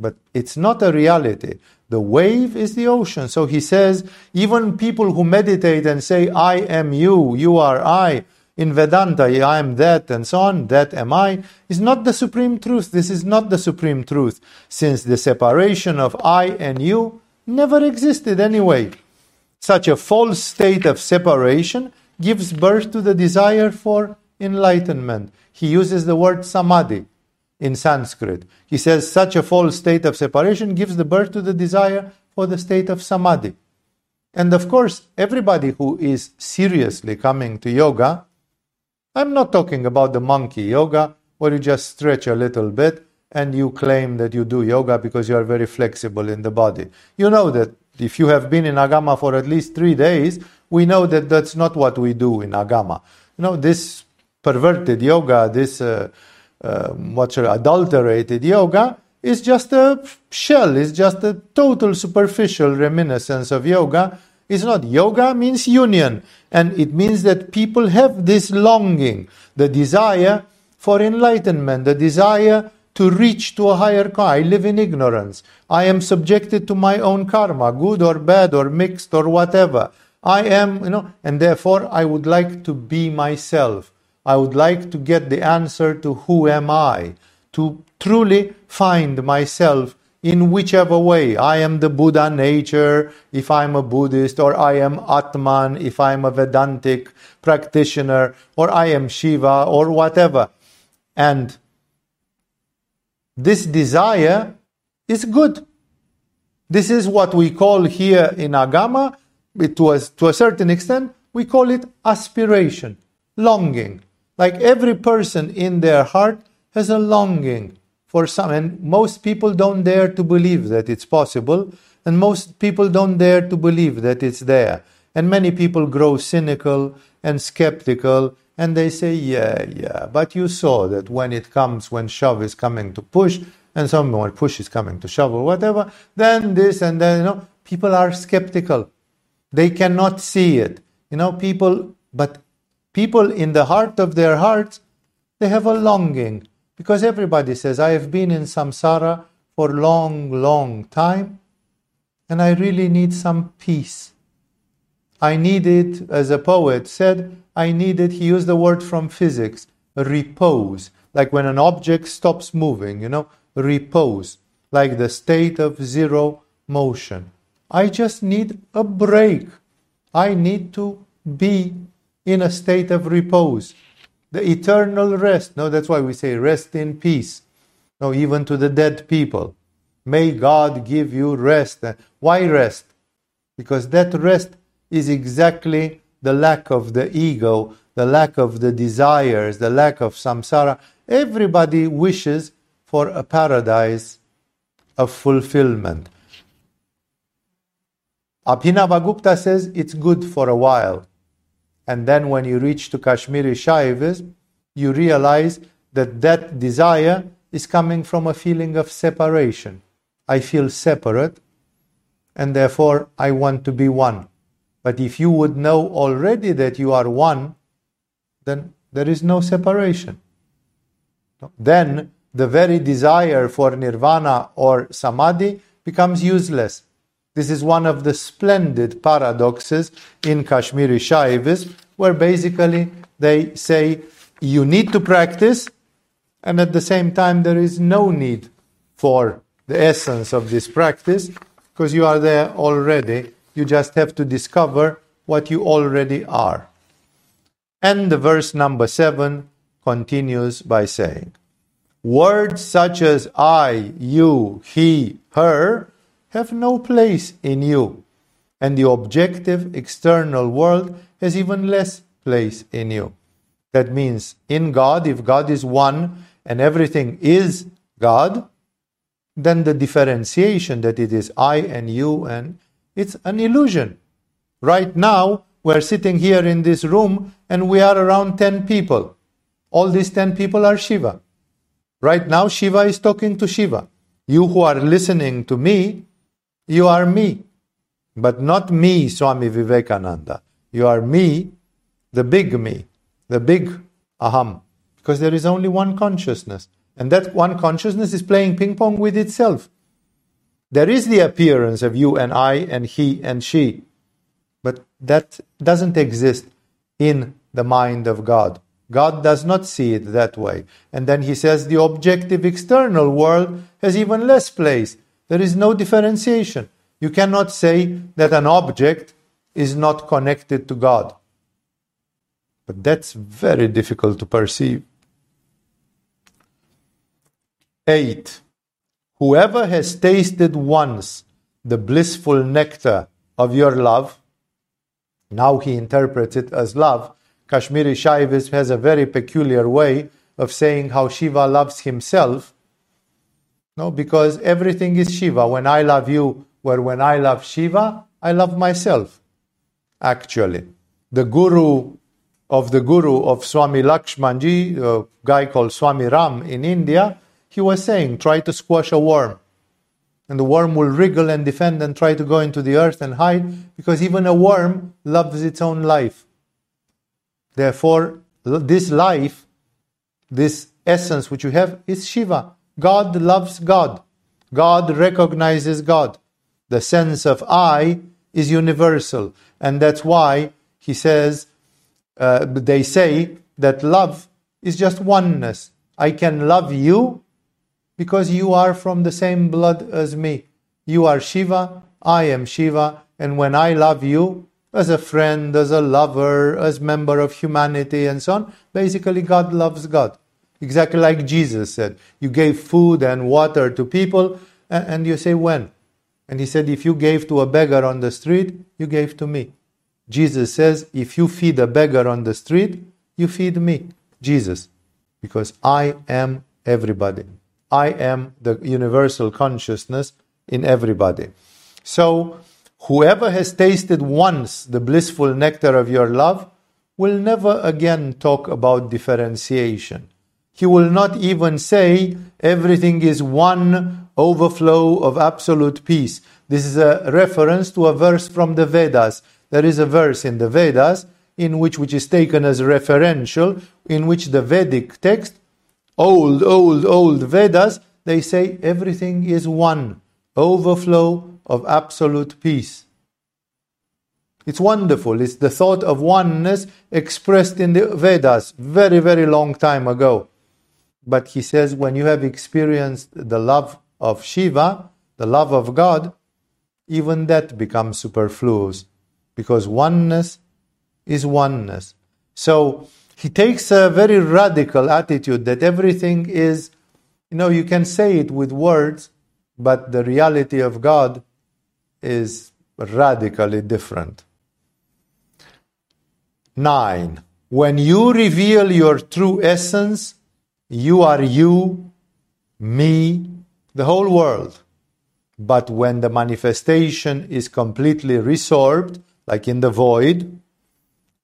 But it's not a reality. The wave is the ocean. So he says, even people who meditate and say, I am you, you are I, in Vedanta, I am that, and so on, that am I, is not the supreme truth. This is not the supreme truth, since the separation of I and you never existed anyway. Such a false state of separation gives birth to the desire for enlightenment. He uses the word samadhi in Sanskrit. He says such a false state of separation gives the birth to the desire for the state of samadhi. And of course, everybody who is seriously coming to yoga, I'm not talking about the monkey yoga where you just stretch a little bit and you claim that you do yoga because you are very flexible in the body. You know that if you have been in Agama for at least three days, we know that that's not what we do in Agama. You know, this perverted yoga, this uh, um, what's adulterated yoga is just a shell, is just a total superficial reminiscence of yoga. It's not. Yoga means union, and it means that people have this longing, the desire for enlightenment, the desire to reach to a higher karma. I live in ignorance. I am subjected to my own karma, good or bad or mixed or whatever. I am, you know, and therefore I would like to be myself. I would like to get the answer to who am I, to truly find myself in whichever way. I am the Buddha nature if I'm a Buddhist, or I am Atman if I'm a Vedantic practitioner, or I am Shiva, or whatever. And this desire is good. This is what we call here in Agama, to a, to a certain extent, we call it aspiration, longing. Like every person in their heart has a longing for some, and most people don't dare to believe that it's possible, and most people don't dare to believe that it's there. And many people grow cynical and skeptical, and they say, Yeah, yeah, but you saw that when it comes, when shove is coming to push, and someone push is coming to shove or whatever, then this and then, you know, people are skeptical. They cannot see it. You know, people, but people in the heart of their hearts, they have a longing. Because everybody says, I have been in samsara for long, long time, and I really need some peace. I need it, as a poet said, I need it, he used the word from physics, repose, like when an object stops moving, you know, repose, like the state of zero motion. I just need a break. I need to be in a state of repose. The eternal rest. No, that's why we say rest in peace. No, even to the dead people. May God give you rest. Why rest? Because that rest is exactly the lack of the ego, the lack of the desires, the lack of samsara. Everybody wishes for a paradise of fulfillment. Abhinavagupta says it's good for a while. And then when you reach to Kashmiri Shaivism, you realize that that desire is coming from a feeling of separation. I feel separate, and therefore I want to be one. But if you would know already that you are one, then there is no separation. Then the very desire for nirvana or samadhi becomes useless. This is one of the splendid paradoxes in Kashmiri Shaivism, where basically they say you need to practice, and at the same time, there is no need for the essence of this practice because you are there already. You just have to discover what you already are. And the verse number seven continues by saying, Words such as I, you, he, her have no place in you, and the objective external world has even less place in you. That means in God, if God is one and everything is God, then the differentiation that it is I and you and it's an illusion. Right now, we're sitting here in this room and we are around 10 people. All these 10 people are Shiva. Right now, Shiva is talking to Shiva. You who are listening to me, you are me. But not me, Swami Vivekananda. You are me, the big me, the big aham. Because there is only one consciousness. And that one consciousness is playing ping pong with itself. There is the appearance of you and I and he and she, but that doesn't exist in the mind of God. God does not see it that way. And then he says the objective external world has even less place. There is no differentiation. You cannot say that an object is not connected to God. But that's very difficult to perceive. 8. Whoever has tasted once the blissful nectar of your love, now he interprets it as love, Kashmiri Shaivism has a very peculiar way of saying how Shiva loves himself. No, because everything is Shiva. When I love you, or when I love Shiva, I love myself. Actually, the guru of the guru of Swami Lakshmanji, a guy called Swami Ram in India, he was saying, try to squash a worm. And the worm will wriggle and defend and try to go into the earth and hide because even a worm loves its own life. Therefore, this life, this essence which you have, is Shiva. God loves God. God recognizes God. The sense of I is universal. And that's why he says, uh, they say that love is just oneness. I can love you because you are from the same blood as me. You are Shiva, I am Shiva, and when I love you, as a friend, as a lover, as member of humanity, and so on. Basically, God loves God. Exactly like Jesus said. You gave food and water to people, and you say, when? And he said, if you gave to a beggar on the street, you gave to me. Jesus says, if you feed a beggar on the street, you feed me, Jesus, because I am everybody. I am the universal consciousness in everybody. So, Whoever has tasted once the blissful nectar of your love will never again talk about differentiation. He will not even say everything is one overflow of absolute peace. This is a reference to a verse from the Vedas. There is a verse in the Vedas in which which is taken as referential in which the Vedic text old old old Vedas they say everything is one, overflow of absolute peace. It's wonderful. It's the thought of oneness expressed in the Vedas very, very long time ago. But he says, when you have experienced the love of Shiva, the love of God, even that becomes superfluous because oneness is oneness. So he takes a very radical attitude that everything is, you know, you can say it with words, but the reality of God is radically different. 9. When you reveal your true essence, you are you, me, the whole world. But when the manifestation is completely resorbed, like in the void,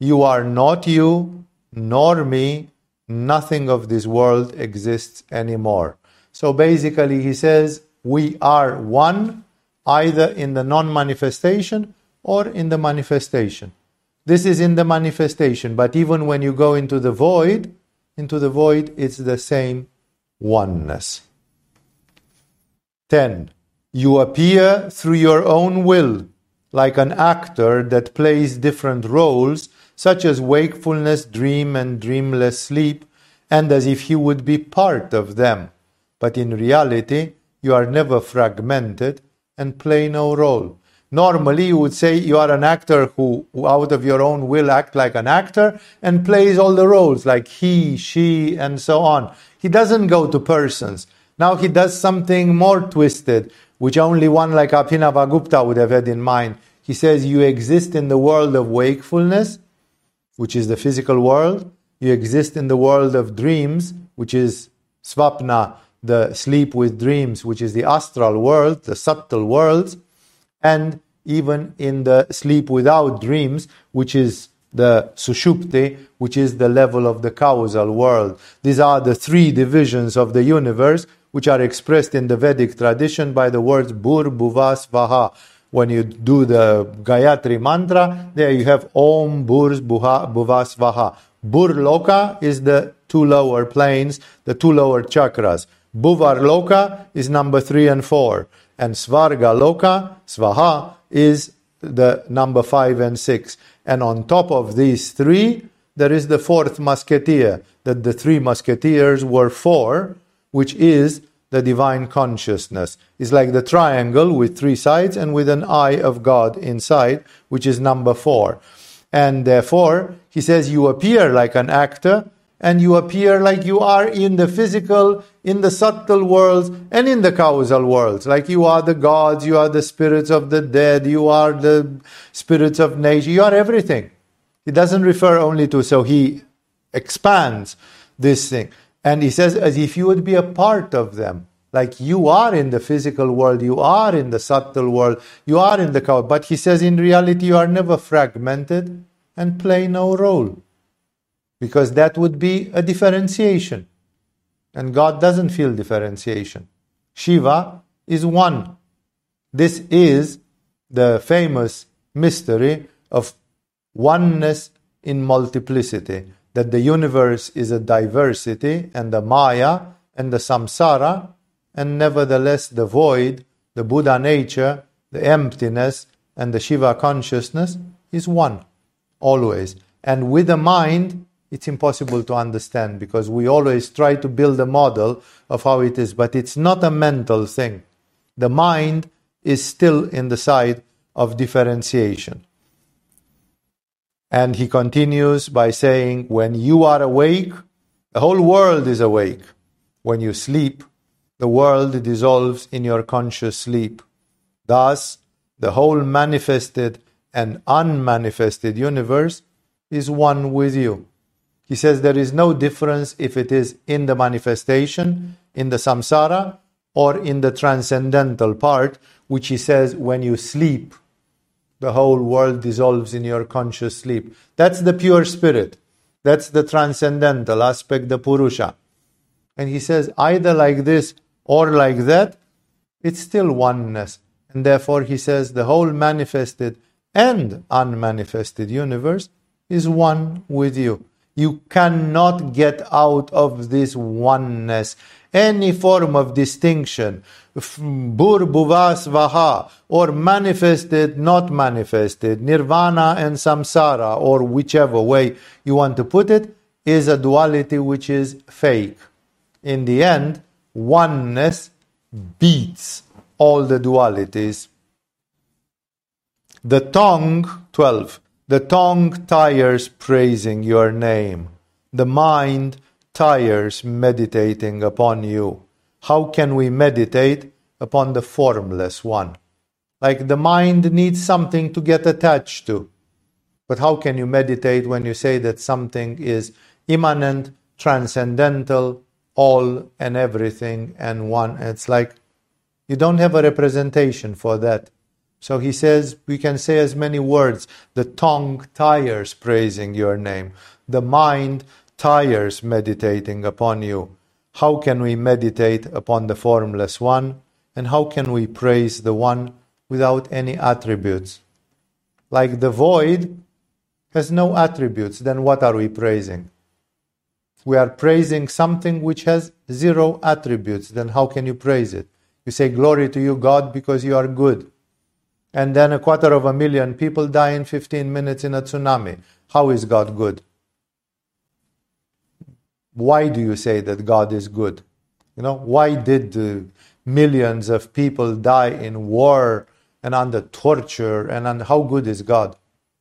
you are not you, nor me, nothing of this world exists anymore. So basically, he says, we are one either in the non manifestation or in the manifestation. This is in the manifestation, but even when you go into the void, into the void, it's the same oneness. 10. You appear through your own will, like an actor that plays different roles, such as wakefulness, dream, and dreamless sleep, and as if he would be part of them. But in reality, you are never fragmented and play no role. Normally, you would say you are an actor who, who, out of your own will, act like an actor and plays all the roles, like he, she, and so on. He doesn't go to persons. Now he does something more twisted, which only one like Abhinavagupta would have had in mind. He says, You exist in the world of wakefulness, which is the physical world. You exist in the world of dreams, which is svapna, the sleep with dreams, which is the astral world, the subtle worlds and even in the sleep without dreams, which is the sushupti, which is the level of the causal world. These are the three divisions of the universe, which are expressed in the Vedic tradition by the words Bhur, Bhuva, Svaha. When you do the Gayatri mantra, there you have Om, Bhur, Bhuva, Svaha. Bhur Loka is the two lower planes, the two lower chakras. Bhuvar Loka is number three and four and Svarga Loka, Svaha, is the number five and six. And on top of these three, there is the fourth musketeer, that the three musketeers were four, which is the divine consciousness. It's like the triangle with three sides and with an eye of God inside, which is number four. And therefore, he says, You appear like an actor, and you appear like you are in the physical, in the subtle worlds, and in the causal worlds. Like you are the gods, you are the spirits of the dead, you are the spirits of nature, you are everything. He doesn't refer only to, so he expands this thing. And he says, as if you would be a part of them. Like you are in the physical world, you are in the subtle world, you are in the cow. But he says, in reality, you are never fragmented and play no role because that would be a differentiation. And God doesn't feel differentiation. Shiva is one. This is the famous mystery of oneness in multiplicity, that the universe is a diversity, and the Maya and the samsara, and nevertheless the void, the Buddha nature, the emptiness, and the Shiva consciousness is one, always. And with the mind, it's impossible to understand because we always try to build a model of how it is, but it's not a mental thing. The mind is still in the side of differentiation. And he continues by saying, When you are awake, the whole world is awake. When you sleep, the world dissolves in your conscious sleep. Thus, the whole manifested and unmanifested universe is one with you. He says there is no difference if it is in the manifestation, in the samsara, or in the transcendental part, which he says when you sleep, the whole world dissolves in your conscious sleep. That's the pure spirit. That's the transcendental aspect, the Purusha. And he says either like this or like that, it's still oneness. And therefore he says the whole manifested and unmanifested universe is one with you. You cannot get out of this oneness. Any form of distinction, bhur bhuva svaha, or manifested, not manifested, nirvana and samsara, or whichever way you want to put it, is a duality which is fake. In the end, oneness beats all the dualities. The tongue, 12, the tongue tires praising your name. The mind tires meditating upon you. How can we meditate upon the formless one? Like the mind needs something to get attached to. But how can you meditate when you say that something is immanent, transcendental, all and everything and one? It's like you don't have a representation for that. So he says, we can say as many words. The tongue tires praising your name. The mind tires meditating upon you. How can we meditate upon the formless one? And how can we praise the one without any attributes? Like the void has no attributes, then what are we praising? We are praising something which has zero attributes, then how can you praise it? You say, Glory to you, God, because you are good and then a quarter of a million people die in 15 minutes in a tsunami. How is God good? Why do you say that God is good? You know, why did millions of people die in war and under torture and how good is God?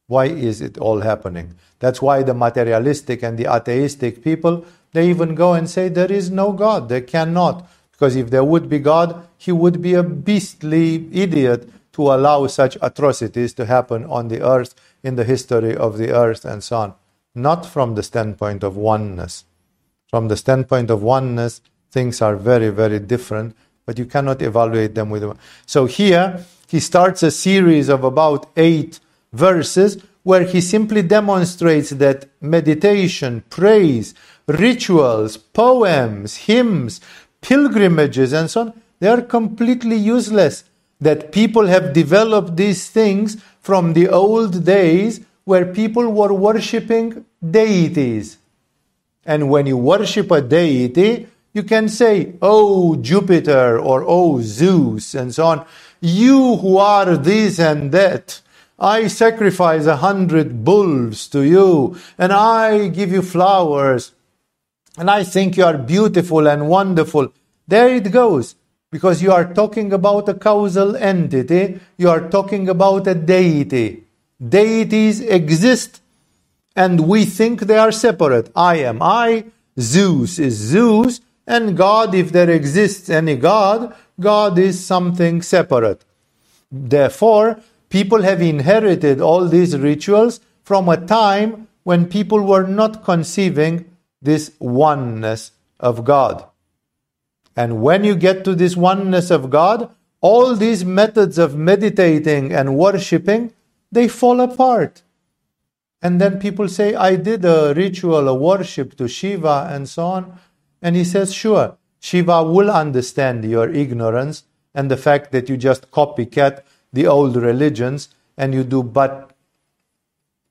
Why is it all happening? That's why the materialistic and the atheistic people, they even go and say there is no God. They cannot. Because if there would be God, he would be a beastly idiot to allow such atrocities to happen on the earth in the history of the earth and so on. Not from the standpoint of oneness. From the standpoint of oneness, things are very, very different, but you cannot evaluate them with. One. So here, he starts a series of about eight verses where he simply demonstrates that meditation, praise, rituals, poems, hymns, pilgrimages, and so on, they are completely useless that people have developed these things from the old days where people were worshipping deities. And when you worship a deity, you can say, Oh Jupiter or Oh Zeus, and so on. You who are this and that, I sacrifice a hundred bulls to you, and I give you flowers, and I think you are beautiful and wonderful. There it goes because you are talking about a causal entity, you are talking about a deity. Deities exist and we think they are separate. I am I, Zeus is Zeus, and God, if there exists any God, God is something separate. Therefore, people have inherited all these rituals from a time when people were not conceiving this oneness of God. And when you get to this oneness of God, all these methods of meditating and worshipping, they fall apart. And then people say, I did a ritual, a worship to Shiva, and so on. And he says, Sure, Shiva will understand your ignorance and the fact that you just copycat the old religions and you do, but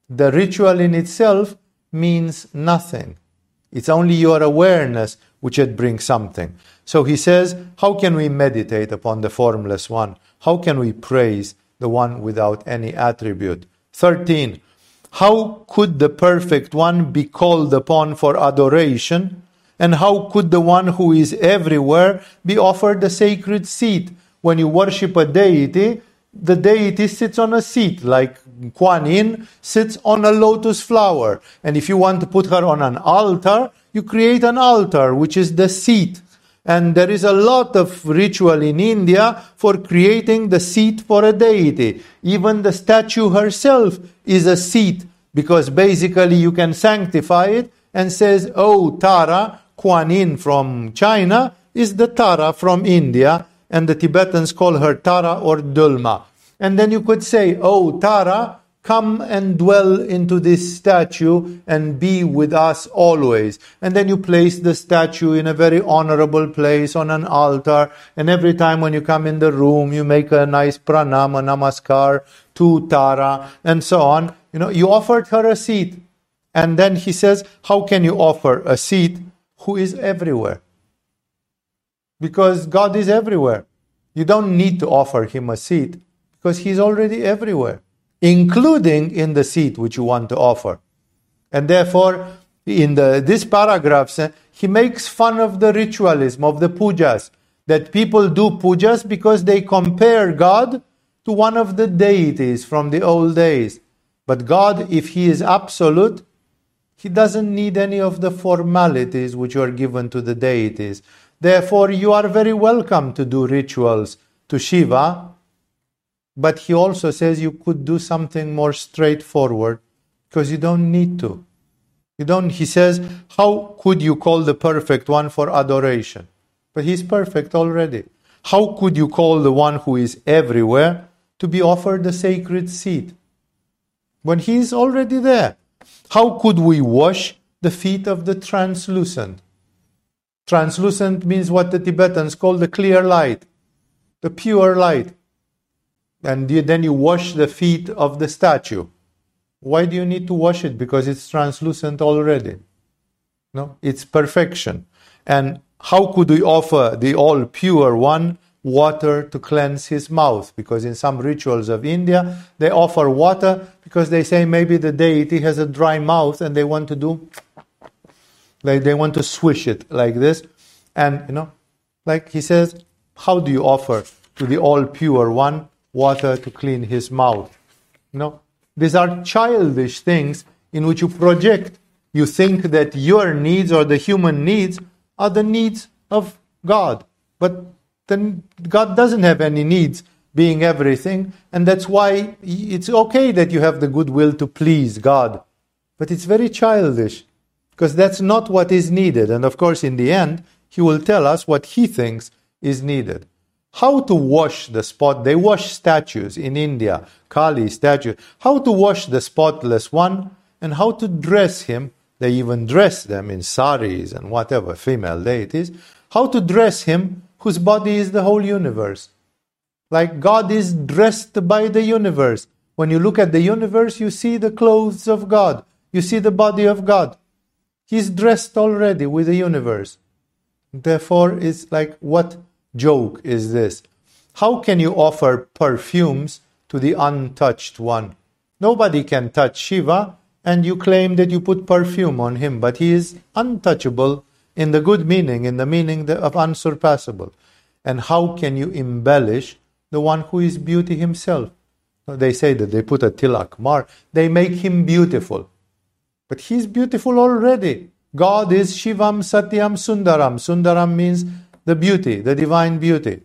the ritual in itself means nothing. It's only your awareness which it brings something. So he says, How can we meditate upon the formless one? How can we praise the one without any attribute? 13. How could the perfect one be called upon for adoration? And how could the one who is everywhere be offered a sacred seat? When you worship a deity, the deity sits on a seat, like Kuan Yin sits on a lotus flower. And if you want to put her on an altar, you create an altar, which is the seat. And there is a lot of ritual in India for creating the seat for a deity. Even the statue herself is a seat because basically you can sanctify it and says, oh, Tara, Kuan Yin from China is the Tara from India and the Tibetans call her Tara or Dolma. And then you could say, oh, Tara, Come and dwell into this statue and be with us always. And then you place the statue in a very honorable place on an altar. And every time when you come in the room, you make a nice pranam, a namaskar to Tara, and so on. You know, you offered her a seat. And then he says, How can you offer a seat who is everywhere? Because God is everywhere. You don't need to offer him a seed because he's already everywhere, including in the seed which you want to offer. And therefore, in the, this paragraph, eh, he makes fun of the ritualism of the pujas, that people do pujas because they compare God to one of the deities from the old days. But God, if He is absolute, He doesn't need any of the formalities which are given to the deities. Therefore, you are very welcome to do rituals to Shiva, but He also says you could do something more straightforward because you don't need to. You don't, he says, how could you call the perfect one for adoration? But he's perfect already. How could you call the one who is everywhere to be offered the sacred seat When he is already there. How could we wash the feet of the translucent? Translucent means what the Tibetans call the clear light, the pure light. And then you wash the feet of the statue. Why do you need to wash it? Because it's translucent already. No, it's perfection. And how could we offer the all pure one water to cleanse his mouth? Because in some rituals of India, they offer water because they say maybe the deity has a dry mouth and they want to do, like they want to swish it like this. And, you know, like he says, how do you offer to the all pure one water to clean his mouth? Know, these are childish things in which you project. You think that your needs or the human needs are the needs of God. But then God doesn't have any needs being everything, and that's why it's okay that you have the goodwill to please God. But it's very childish because that's not what is needed. And of course, in the end, He will tell us what He thinks is needed how to wash the spot. They wash statues in India, Kali statue. How to wash the spotless one and how to dress him. They even dress them in saris and whatever female deities. How to dress him whose body is the whole universe. Like God is dressed by the universe. When you look at the universe, you see the clothes of God. You see the body of God. He's dressed already with the universe. Therefore, it's like what joke is this? How can you offer perfumes to the untouched one? Nobody can touch Shiva, and you claim that you put perfume on him, but he is untouchable in the good meaning, in the meaning of unsurpassable. And how can you embellish the one who is beauty himself? They say that they put a tilak mar, they make him beautiful. But he's beautiful already. God is Shivam Satyam Sundaram. Sundaram means the beauty, the divine beauty.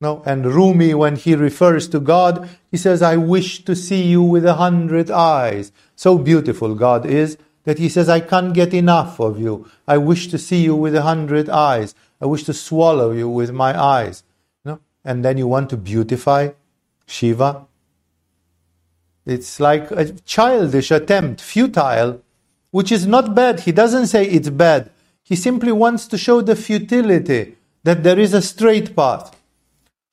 No, and Rumi, when he refers to God, he says, I wish to see you with a hundred eyes. So beautiful God is that he says, I can't get enough of you. I wish to see you with a hundred eyes. I wish to swallow you with my eyes. No? And then you want to beautify Shiva. It's like a childish attempt, futile, which is not bad. He doesn't say it's bad. He simply wants to show the futility that there is a straight path.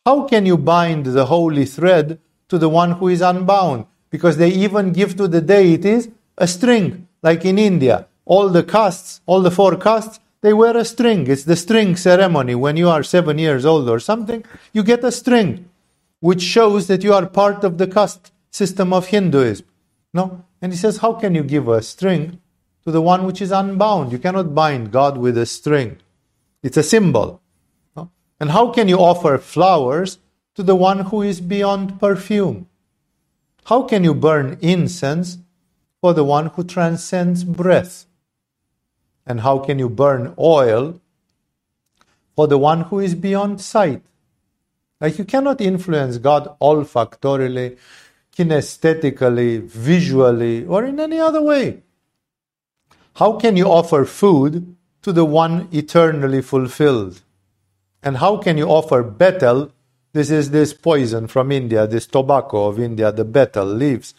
How can you bind the holy thread to the one who is unbound? Because they even give to the deities a string, like in India. All the castes, all the four castes, they wear a string. It's the string ceremony. When you are seven years old or something, you get a string, which shows that you are part of the caste system of Hinduism. No? And he says, How can you give a string to the one which is unbound. You cannot bind God with a string. It's a symbol. And how can you offer flowers to the one who is beyond perfume? How can you burn incense for the one who transcends breath? And how can you burn oil for the one who is beyond sight? Like you cannot influence God olfactorily, kinesthetically, visually, or in any other way. How can you offer food to the one eternally fulfilled? And how can you offer betel? This is this poison from India, this tobacco of India, the betel leaves,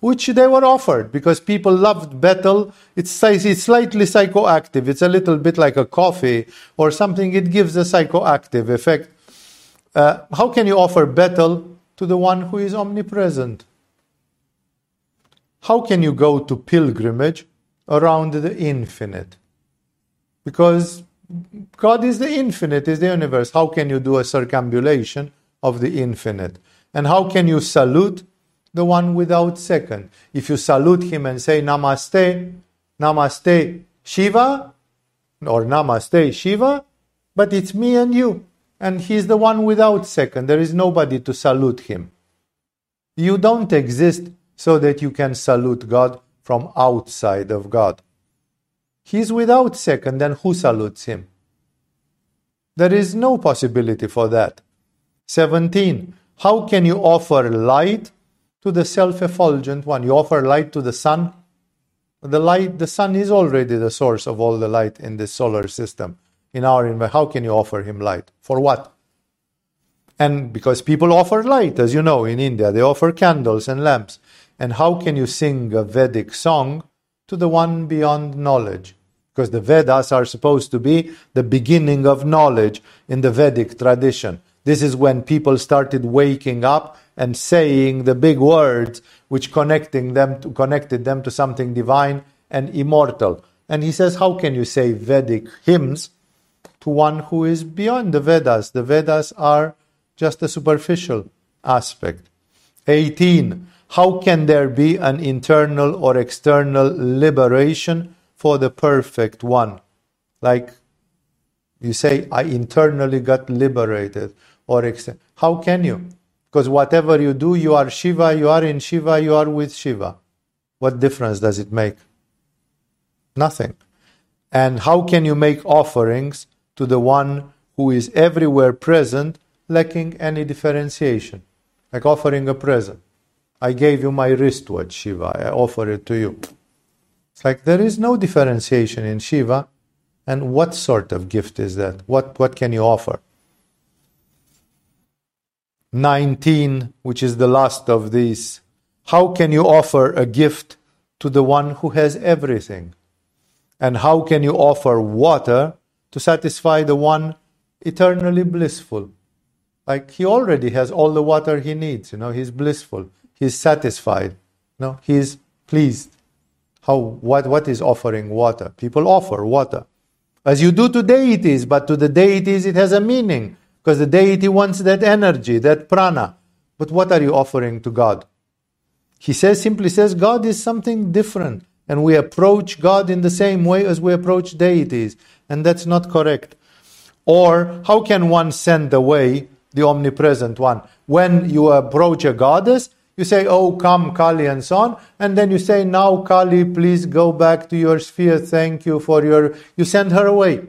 which they were offered because people loved betel. It's, it's slightly psychoactive. It's a little bit like a coffee or something. It gives a psychoactive effect. Uh, how can you offer betel to the one who is omnipresent? how can you go to pilgrimage around the infinite? Because God is the infinite, is the universe. How can you do a circumambulation of the infinite? And how can you salute the one without second? If you salute him and say Namaste, Namaste Shiva, or Namaste Shiva, but it's me and you. And he's the one without second. There is nobody to salute him. You don't exist so that you can salute God from outside of God. He is without second, then who salutes him? There is no possibility for that. 17. How can you offer light to the self effulgent one? You offer light to the sun. The light, the sun is already the source of all the light in this solar system. In our environment, how can you offer him light? For what? And because people offer light, as you know, in India, they offer candles and lamps. And how can you sing a Vedic song to the one beyond knowledge? Because the Vedas are supposed to be the beginning of knowledge in the Vedic tradition. This is when people started waking up and saying the big words which connecting them to, connected them to something divine and immortal. And he says, how can you say Vedic hymns to one who is beyond the Vedas? The Vedas are just a superficial aspect. 18. How can there be an internal or external liberation for the perfect one? Like you say, I internally got liberated, or ex- how can you? Because whatever you do, you are Shiva, you are in Shiva, you are with Shiva. What difference does it make? Nothing. And how can you make offerings to the one who is everywhere present, lacking any differentiation? Like offering a present. I gave you my wristwatch, Shiva, I offer it to you. It's like there is no differentiation in Shiva. And what sort of gift is that? What, what can you offer? 19, which is the last of these. How can you offer a gift to the one who has everything? And how can you offer water to satisfy the one eternally blissful? Like he already has all the water he needs, you know, he's blissful, he's satisfied, No, know, he's pleased. How what what is offering water? People offer water. As you do to deities, but to the deities it has a meaning because the deity wants that energy, that prana. But what are you offering to God? He says, simply says, God is something different. And we approach God in the same way as we approach deities. And that's not correct. Or how can one send away the omnipresent one? When you approach a goddess, you say, Oh, come, Kali, and so on. And then you say, Now, Kali, please go back to your sphere. Thank you for your. You send her away.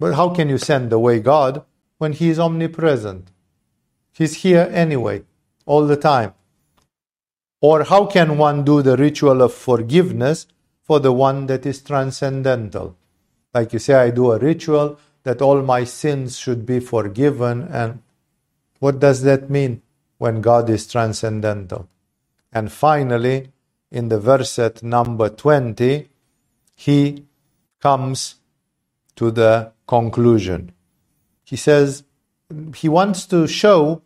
But how can you send away God when He is omnipresent? He's here anyway, all the time. Or how can one do the ritual of forgiveness for the one that is transcendental? Like you say, I do a ritual that all my sins should be forgiven. And what does that mean when God is transcendental? And finally, in the verset number 20, he comes to the conclusion. He says he wants to show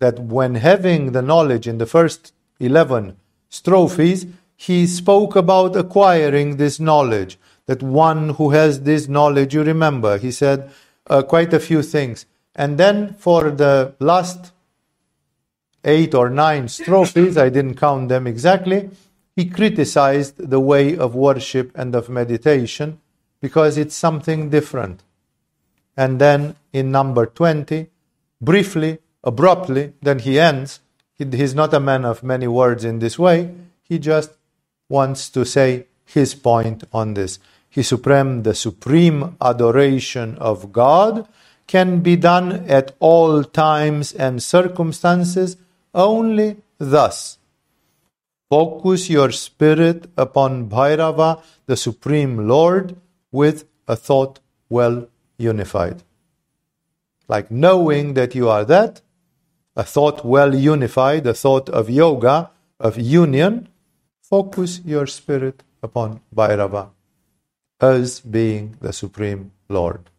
that when having the knowledge in the first 11 strophes, he spoke about acquiring this knowledge. That one who has this knowledge, you remember, he said uh, quite a few things. And then for the last eight or nine strophes, I didn't count them exactly, he criticized the way of worship and of meditation because it's something different. And then in number 20, briefly, abruptly, then he ends. He, he's not a man of many words in this way. He just wants to say his point on this. He supreme, the supreme adoration of God can be done at all times and circumstances only thus. Focus your spirit upon Bhairava, the Supreme Lord, with a thought well unified. Like knowing that you are that, a thought well unified, a thought of yoga, of union, focus your spirit upon Bhairava as being the Supreme Lord.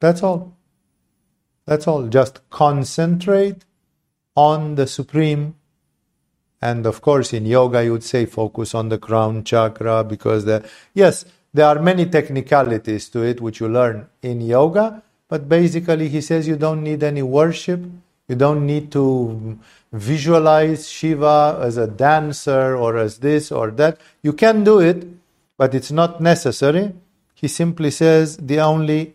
That's all. That's all. Just concentrate on the Supreme And of course, in yoga, you would say focus on the crown chakra because the, yes, there are many technicalities to it which you learn in yoga, but basically, he says you don't need any worship. You don't need to visualize Shiva as a dancer or as this or that. You can do it, but it's not necessary. He simply says the only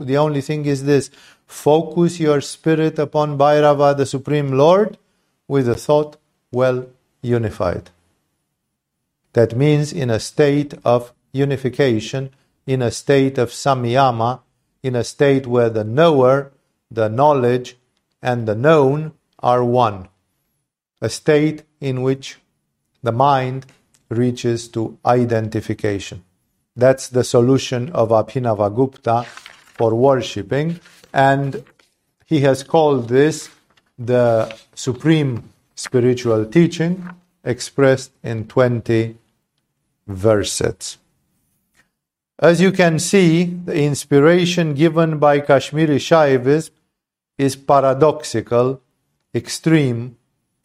the only thing is this focus your spirit upon Bhairava, the Supreme Lord, with a thought well unified. That means in a state of unification, in a state of samyama, in a state where the knower, the knowledge, and the known are one. A state in which the mind reaches to identification. That's the solution of Abhinavagupta for worshipping, and he has called this the supreme spiritual teaching expressed in 20 verses. As you can see, the inspiration given by Kashmiri Shaivism is paradoxical, extreme,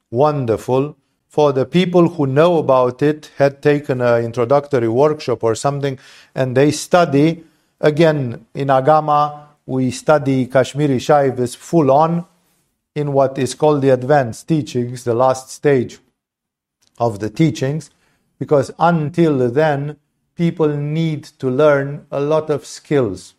wonderful. For the people who know about it, had taken an introductory workshop or something, and they study, again, in Agama, we study Kashmiri Shaivism full on in what is called the advanced teachings, the last stage of the teachings, because until then, people need to learn a lot of skills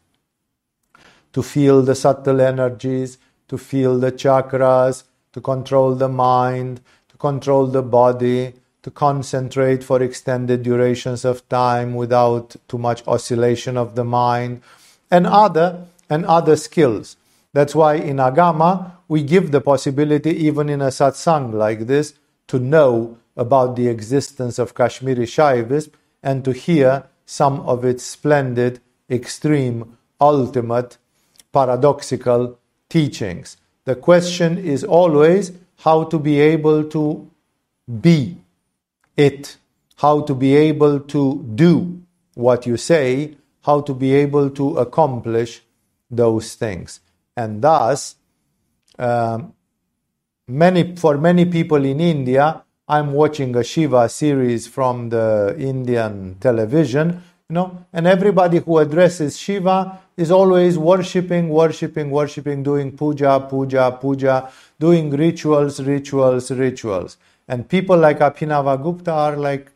to feel the subtle energies, to feel the chakras, to control the mind, to control the body, to concentrate for extended durations of time without too much oscillation of the mind, and other and other skills. That's why in Agama we give the possibility, even in a satsang like this, to know about the existence of Kashmiri Shaivism and to hear some of its splendid, extreme, ultimate, paradoxical teachings. The question is always how to be able to be it, how to be able to do what you say, how to be able to accomplish those things. And thus, um, many for many people in India, I'm watching a Shiva series from the Indian television, you know, and everybody who addresses Shiva is always worshipping, worshipping, worshipping, doing puja, puja, puja, doing rituals, rituals, rituals. And people like Abhinavagupta are like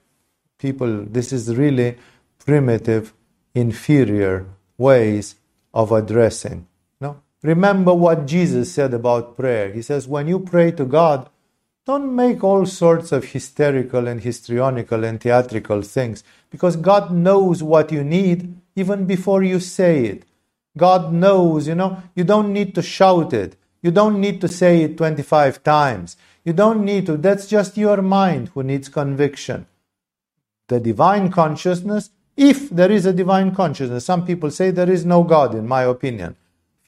people, this is really primitive, inferior ways of addressing. No? Remember what Jesus said about prayer. He says, when you pray to God, don't make all sorts of hysterical and histrionical and theatrical things because God knows what you need even before you say it. God knows, you know, you don't need to shout it. You don't need to say it 25 times. You don't need to. That's just your mind who needs conviction. The divine consciousness, if there is a divine consciousness, some people say there is no God, in my opinion.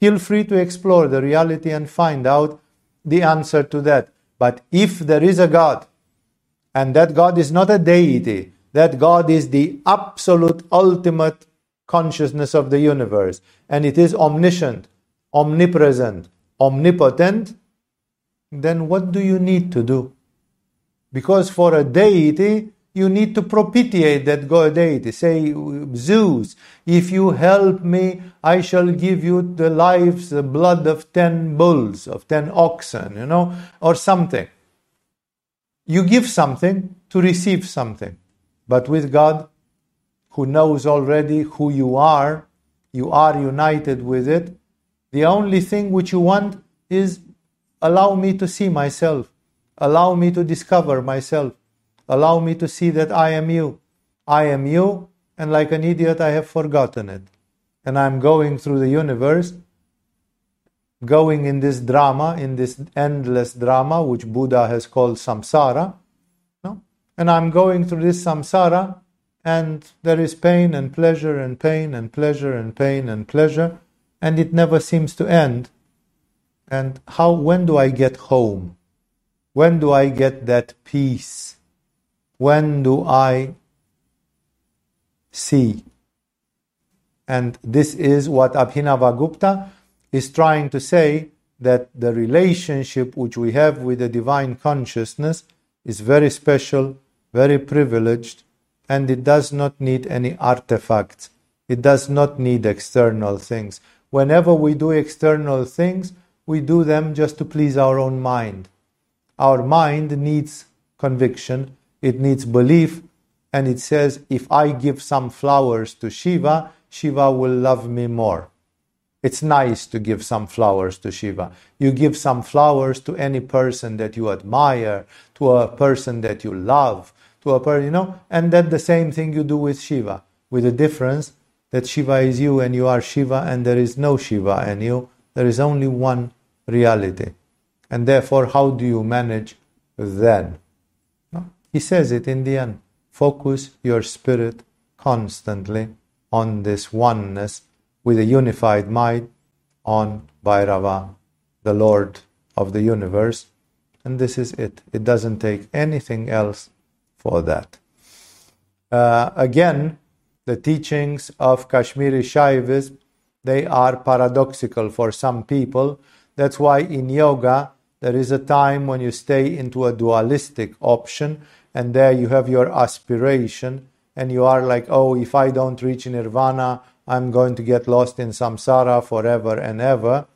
Feel free to explore the reality and find out the answer to that. But if there is a God, and that God is not a deity, that God is the absolute ultimate consciousness of the universe, and it is omniscient, omnipresent, omnipotent, then what do you need to do? Because for a deity, you need to propitiate that god deity. Say, Zeus, if you help me, I shall give you the lives, the blood of ten bulls, of ten oxen, you know, or something. You give something to receive something. But with God, who knows already who you are, you are united with it. The only thing which you want is allow me to see myself, allow me to discover myself Allow me to see that I am you. I am you, and like an idiot, I have forgotten it. And I'm going through the universe, going in this drama, in this endless drama, which Buddha has called samsara. No? And I'm going through this samsara, and there is pain and pleasure and pain and pleasure and pain and pleasure, and it never seems to end. And how, when do I get home? When do I get that peace? When do I see? And this is what Abhinavagupta is trying to say that the relationship which we have with the divine consciousness is very special, very privileged, and it does not need any artifacts. It does not need external things. Whenever we do external things, we do them just to please our own mind. Our mind needs conviction, it needs belief, and it says, if I give some flowers to Shiva, Shiva will love me more. It's nice to give some flowers to Shiva. You give some flowers to any person that you admire, to a person that you love, to a person, you know, and then the same thing you do with Shiva, with the difference that Shiva is you and you are Shiva and there is no Shiva and you. There is only one reality. And therefore, how do you manage then? He says it in the end. Focus your spirit constantly on this oneness with a unified mind on Bhairava, the Lord of the universe. And this is it. It doesn't take anything else for that. Uh, again, the teachings of Kashmiri Shaivism, they are paradoxical for some people. That's why in yoga, there is a time when you stay into a dualistic option, and there you have your aspiration, and you are like, oh, if I don't reach nirvana, I'm going to get lost in samsara forever and ever.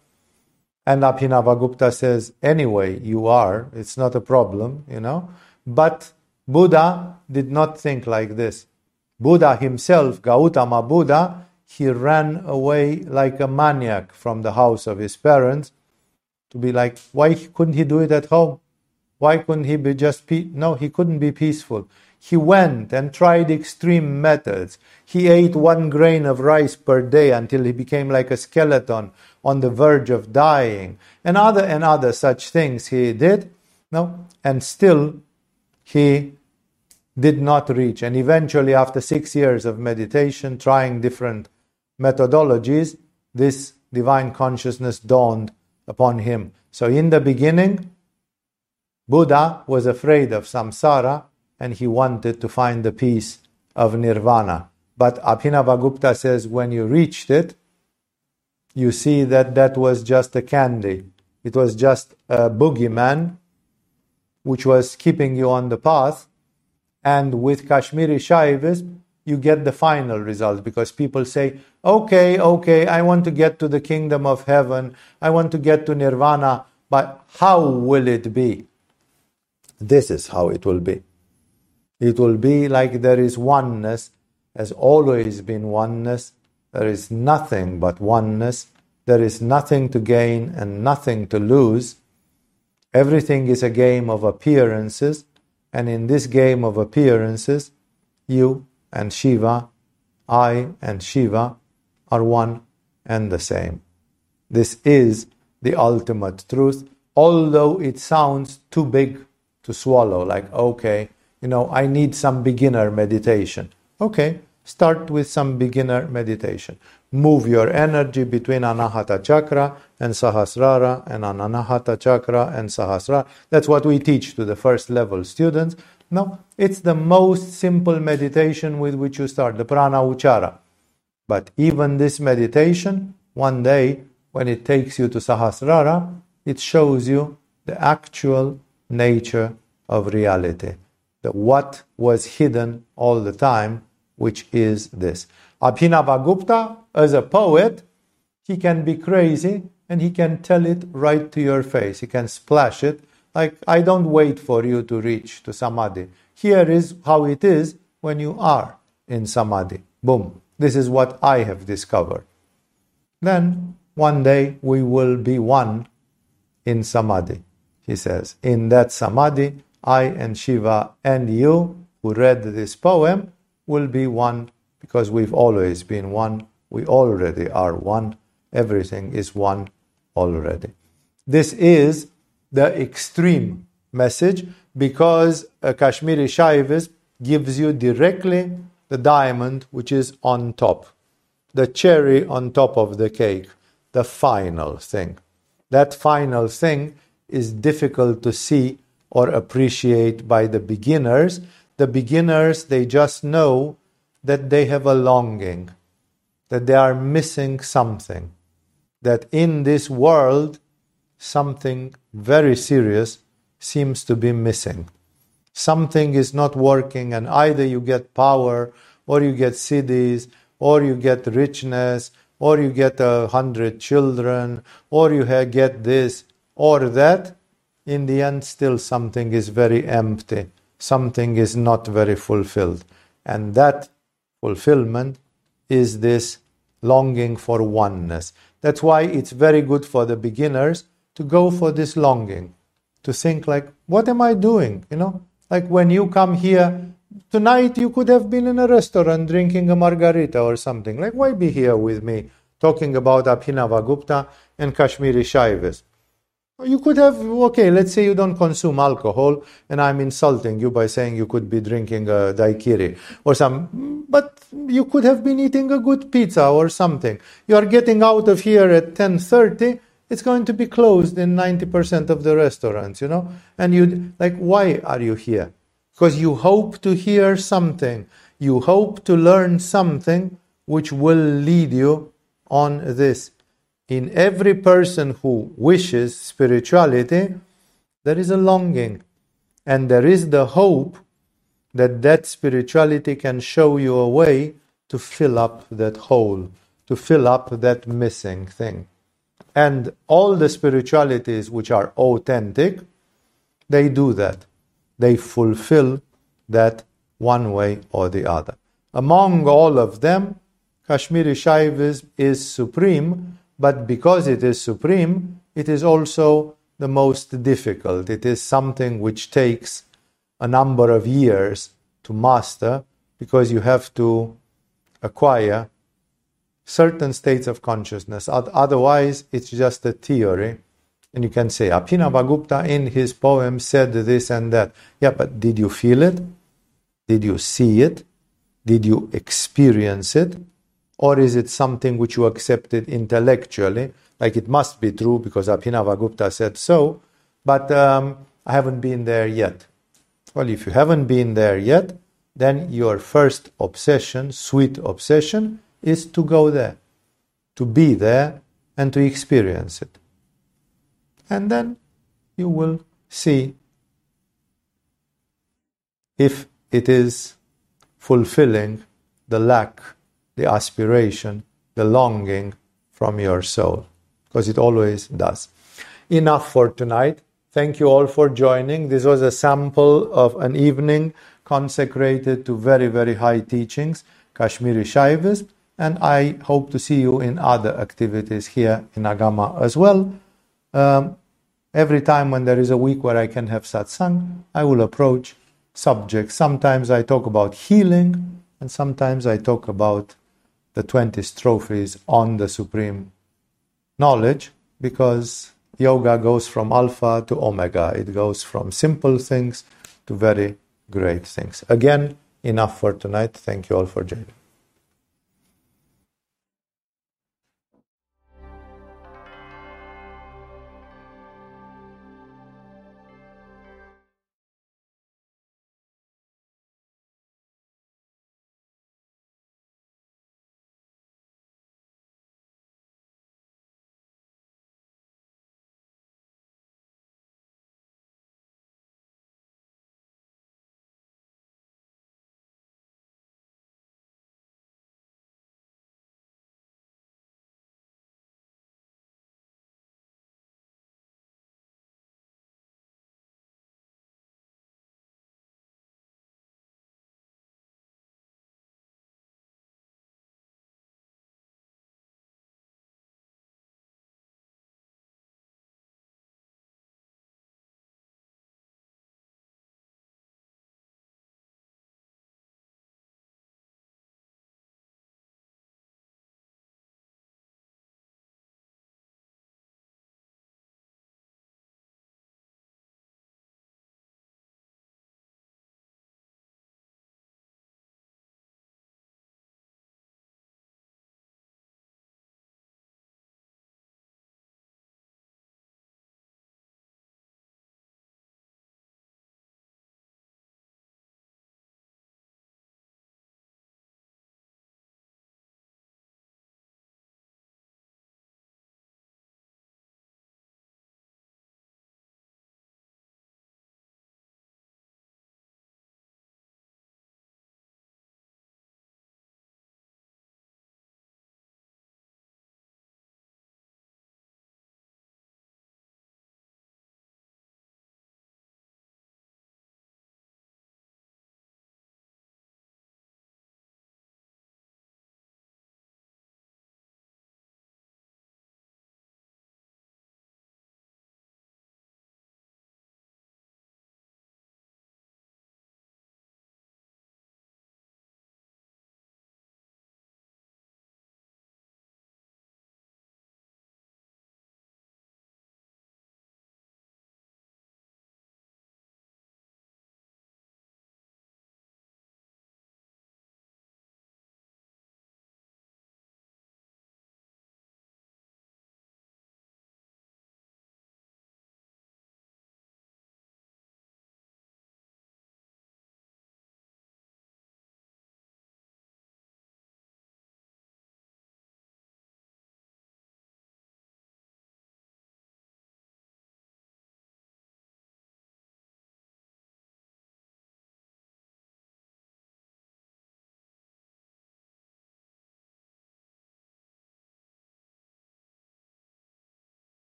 And Abhinavagupta says, anyway, you are. It's not a problem, you know. But Buddha did not think like this. Buddha himself, Gautama Buddha, he ran away like a maniac from the house of his parents to be like, why couldn't he do it at home? Why couldn't he be just pe-? no? He couldn't be peaceful. He went and tried extreme methods. He ate one grain of rice per day until he became like a skeleton on the verge of dying, and other and other such things he did. No, and still he did not reach. And eventually, after six years of meditation, trying different methodologies, this divine consciousness dawned upon him. So, in the beginning, Buddha was afraid of samsara and he wanted to find the peace of nirvana. But Abhinavagupta says when you reached it, you see that that was just a candy. It was just a boogeyman which was keeping you on the path and with Kashmiri Shaivism, you get the final result because people say, okay, okay, I want to get to the kingdom of heaven, I want to get to nirvana, but how will it be? This is how it will be. It will be like there is oneness, has always been oneness, there is nothing but oneness, there is nothing to gain and nothing to lose. Everything is a game of appearances and in this game of appearances, you and Shiva, I and Shiva are one and the same. This is the ultimate truth, although it sounds too big to swallow, like, okay, you know, I need some beginner meditation. Okay, start with some beginner meditation move your energy between Anahata Chakra and Sahasrara and Anahata Chakra and Sahasrara. That's what we teach to the first level students. No, it's the most simple meditation with which you start, the Prana Uchara. But even this meditation, one day, when it takes you to Sahasrara, it shows you the actual nature of reality, the what was hidden all the time, which is this. Abhinavagupta, as a poet, he can be crazy and he can tell it right to your face. He can splash it like, I don't wait for you to reach to samadhi. Here is how it is when you are in samadhi. Boom. This is what I have discovered. Then one day we will be one in samadhi, he says. In that samadhi, I and Shiva and you who read this poem will be one because we've always been one. We already are one. Everything is one already. This is the extreme message because a Kashmiri Shaivism gives you directly the diamond which is on top, the cherry on top of the cake, the final thing. That final thing is difficult to see or appreciate by the beginners. The beginners, they just know that they have a longing, that they are missing something, that in this world something very serious seems to be missing. something is not working, and either you get power, or you get cities, or you get richness, or you get a hundred children, or you get this or that, in the end, still something is very empty. Something is not very fulfilled. And that fulfillment is this longing for oneness. That's why it's very good for the beginners to go for this longing, to think like, what am I doing? You know, like when you come here tonight, you could have been in a restaurant drinking a margarita or something. Like, why be here with me talking about Abhinavagupta and Kashmiri Shaivism? You could have, okay, let's say you don't consume alcohol and I'm insulting you by saying you could be drinking a daiquiri or some, but you could have been eating a good pizza or something. You are getting out of here at 10.30, it's going to be closed in 90% of the restaurants, you know? And you, like, why are you here? Because you hope to hear something. You hope to learn something which will lead you on this in every person who wishes spirituality, there is a longing and there is the hope that that spirituality can show you a way to fill up that hole, to fill up that missing thing. And all the spiritualities which are authentic, they do that. They fulfill that one way or the other. Among all of them, Kashmiri Shaivism is supreme but because it is supreme, it is also the most difficult. It is something which takes a number of years to master because you have to acquire certain states of consciousness. Otherwise, it's just a theory. And you can say, Abhinavagupta in his poem said this and that. Yeah, but did you feel it? Did you see it? Did you experience it? Or is it something which you accepted intellectually, like it must be true because Abhinavagupta said so, but um, I haven't been there yet? Well, if you haven't been there yet, then your first obsession, sweet obsession, is to go there, to be there, and to experience it. And then you will see if it is fulfilling the lack the aspiration, the longing from your soul, because it always does. Enough for tonight. Thank you all for joining. This was a sample of an evening consecrated to very, very high teachings, Kashmiri Shaivism, and I hope to see you in other activities here in Agama as well. Um, every time when there is a week where I can have satsang, I will approach subjects. Sometimes I talk about healing, and sometimes I talk about the 20 strophes on the supreme knowledge because yoga goes from alpha to omega. It goes from simple things to very great things. Again, enough for tonight. Thank you all for joining.